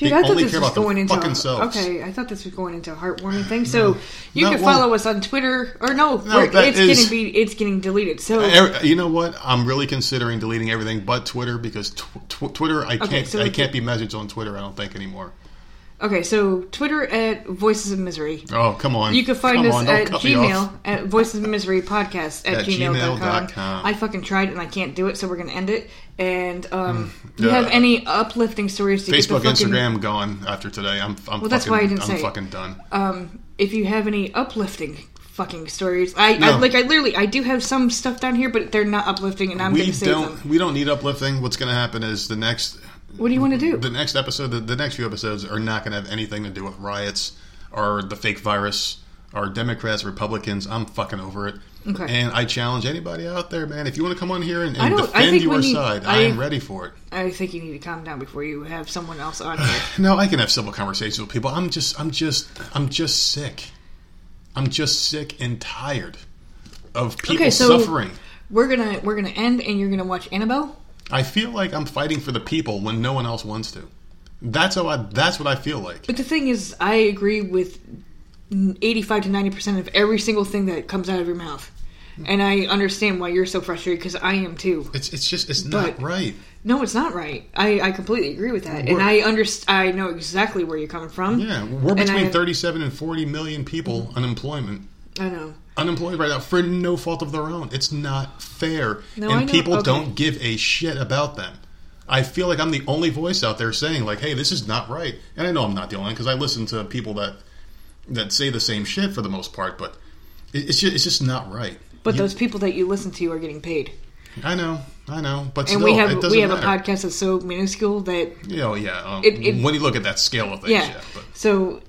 Dude, they I thought this was going into fucking selves. okay. I thought this was going into a heartwarming thing. So you No, can well- follow us on Twitter, or no, No, it's is- getting be, it's getting deleted. So You know what? I'm really considering deleting everything but Twitter because tw- tw- Twitter I can't so I can't be messaged on Twitter. I don't think anymore. Okay, so Twitter at Voices of Misery. Oh, come on. You can find Come us on, at cut me off. Gmail at Voices of Misery Podcast at, At gmail.com. gmail.com. I fucking tried and I can't do it, so we're gonna end it. And um, do you Yeah. have any uplifting stories to Facebook, fucking, Instagram gone after today. I'm, I'm Well, fucking, that's why I didn't I'm say it. fucking done. Um, if you have any uplifting fucking stories, I, I like. I literally, I do have some stuff down here, but they're not uplifting, and I'm we gonna save don't them. we don't need uplifting. What's going to happen is the next What do you want to do? the next episode, the, the next few episodes are not going to have anything to do with riots or the fake virus or Democrats, Republicans. I'm fucking over it. Okay. And I challenge anybody out there, man. If you want to come on here and, and defend your need- side, I- I am ready for it. I think you need to calm down before you have someone else on here. [sighs] No, I can have civil conversations with people. I'm just, I'm just, I'm just sick. I'm just sick and tired of people Okay, so- suffering. we're gonna we're gonna end, and you're gonna watch Annabelle. I feel like I'm fighting for the people when no one else wants to. That's how I. That's what I feel like. But the thing is, I agree with 85 to 90 percent of every single thing that comes out of your mouth, and I understand why you're so frustrated because I am too. It's it's just it's not But- right. No, it's not right. I, I completely agree with that, and We're- I underst- I know exactly where you're coming from. Yeah, we're And between I- 37 and 40 million people unemployment. I know. Unemployed right now for no fault of their own. It's not fair, No, and people Okay. don't give a shit about them. I feel like I'm the only voice out there saying like, "Hey, this is not right," and I know I'm not the only one because I listen to people that that say the same shit for the most part, but it's just, it's just not right. But You- those people that you listen to are getting paid, I know, I know, but and still, we it have we have a podcast that's so minuscule that You know, yeah. Um, It- it- when you look at that scale of things, yeah. yeah. but So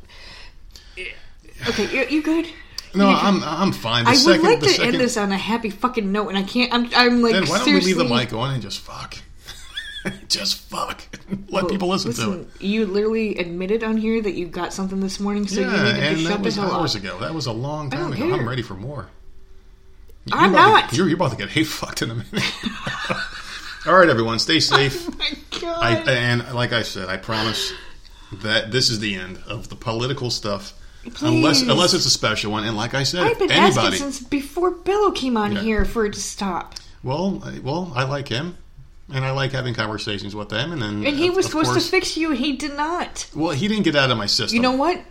okay, you, you good? No, You- I'm I'm fine. The I second, would like to second, end this on a happy fucking note, and I can't. I'm I'm like Then why don't we leave the mic on and just fuck? [laughs] just fuck. [laughs] Let people listen, to it. You literally admitted on here that you got something this morning, so Yeah, you need to and just that was the hell hours up. ago. That was a long time ago. I'm ready for more. I'm You're about not. To, you're, you're about to get hate fucked in a minute. [laughs] All right, everyone, stay safe. Oh my god. I, and like I said, I promise that this is the end of the political stuff. Unless Please. unless it's a special one, and like I said, I've been anybody. asking since before Bello came on Yeah. here for it to stop. Well, I, well, I like him, and I like having conversations with them. And then, And he was supposed course- to fix you, and he did not. Well, he didn't get out of my system. You know what?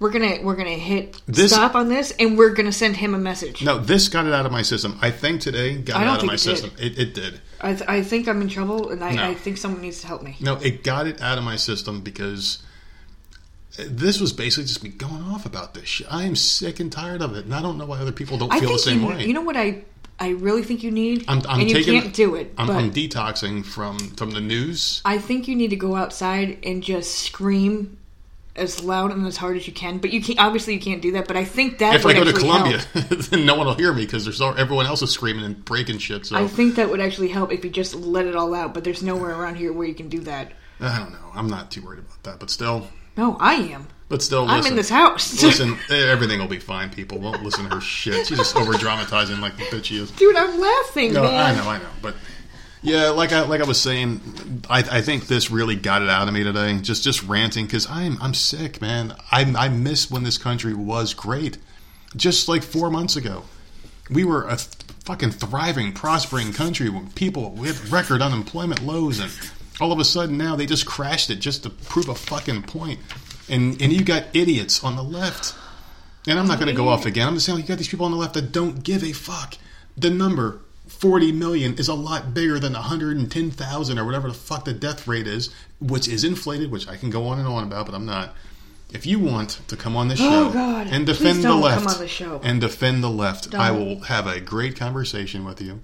We're gonna we're gonna hit This- stop on this, and we're gonna send him a message. No, this got it out of my system. I think today got it out of my it system. It, it did. I, th- I think I'm in trouble, and I, No. I think someone needs to help me. No, it got it out of my system because this was basically just me going off about this shit. I am sick and tired of it, and I don't know why other people don't I feel the same you, way. you know what I I really think you need, I'm, I'm and you taking, can't do it. I'm, but I'm detoxing from from the news. I think you need to go outside and just scream as loud and as hard as you can. But you can't. Obviously, you can't do that. But I think that If I go to Columbia, [laughs] then no one will hear me because there's everyone else is screaming and breaking shit. So I think that would actually help if you just let it all out. But there's nowhere around here where you can do that. I don't know. I'm not too worried about that, but still, No, I am. but still, I'm in this house, [laughs] listen, everything will be fine. People won't listen to her shit. She's just over dramatizing like the bitch she is. dude. I'm laughing, No, man. I know, I know, but yeah, like I like I was saying, I, I think this really got it out of me today. Just just ranting because I'm I'm sick, man. I I miss when this country was great. Just like four months ago, we were a th- fucking thriving, prospering country with people with record unemployment lows, and all of a sudden now they just crashed it just to prove a fucking point. And and you got idiots on the left. And I'm not going to go off again. I'm just saying, you got these people on the left that don't give a fuck. The number 40 million is a lot bigger than 110,000 or whatever the fuck the death rate is, which is inflated, which I can go on and on about, but I'm not. If you want to come on this Oh, show God. and defend the left, come on the show. and defend the left, I Don't. will have a great conversation with you.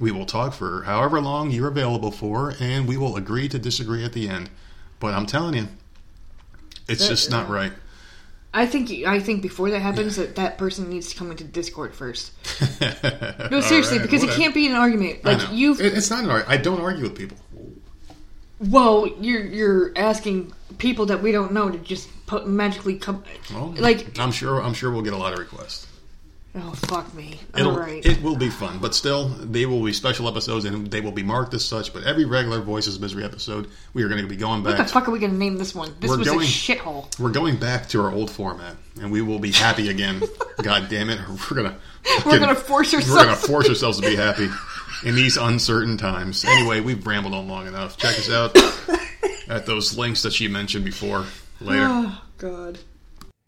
We will talk for however long you're available for, and we will agree to disagree at the end. But I'm telling you, it's That- just not uh, right. I think I think before that happens, that that person needs to come into Discord first. [laughs] No, seriously, right, because it can't be an argument. Like you've it's not an argument. I don't argue with people. Well, you're you're asking people that we don't know to just put, magically come. Well, like, I'm sure. I'm sure we'll get a lot of requests. Oh fuck me! It'll, All right. It will be fun, but still, they will be special episodes and they will be marked as such. But every regular Voices Misery episode, we are going to be going back. what the fuck are we gonna name this one? This We're was going- a shithole. We're going back to our old format, and we will be happy again. [laughs] God damn it, we're gonna We're gonna force ourselves. We're gonna force ourselves to be [laughs] happy in these uncertain times. [laughs] Anyway, we've rambled on long enough. Check us out at those links that she mentioned before. Later. Oh, God.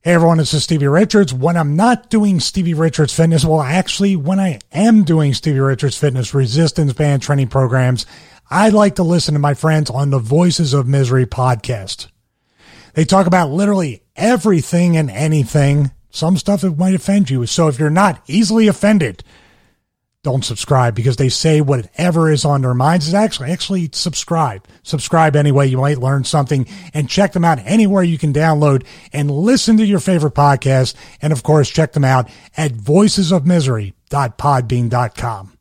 Hey everyone, this is Stevie Richards. When I'm not doing Stevie Richards Fitness, well, actually, when I am doing Stevie Richards Fitness resistance band training programs, I like to listen to my friends on the Voices of Misery podcast. They talk about literally everything and anything, some stuff that might offend you. So if you're not easily offended, don't subscribe because they say whatever is on their minds is actually actually subscribe. Subscribe anyway you might learn something and check them out anywhere you can download and listen to your favorite podcast. And of course check them out at voicesofmisery.podbean.com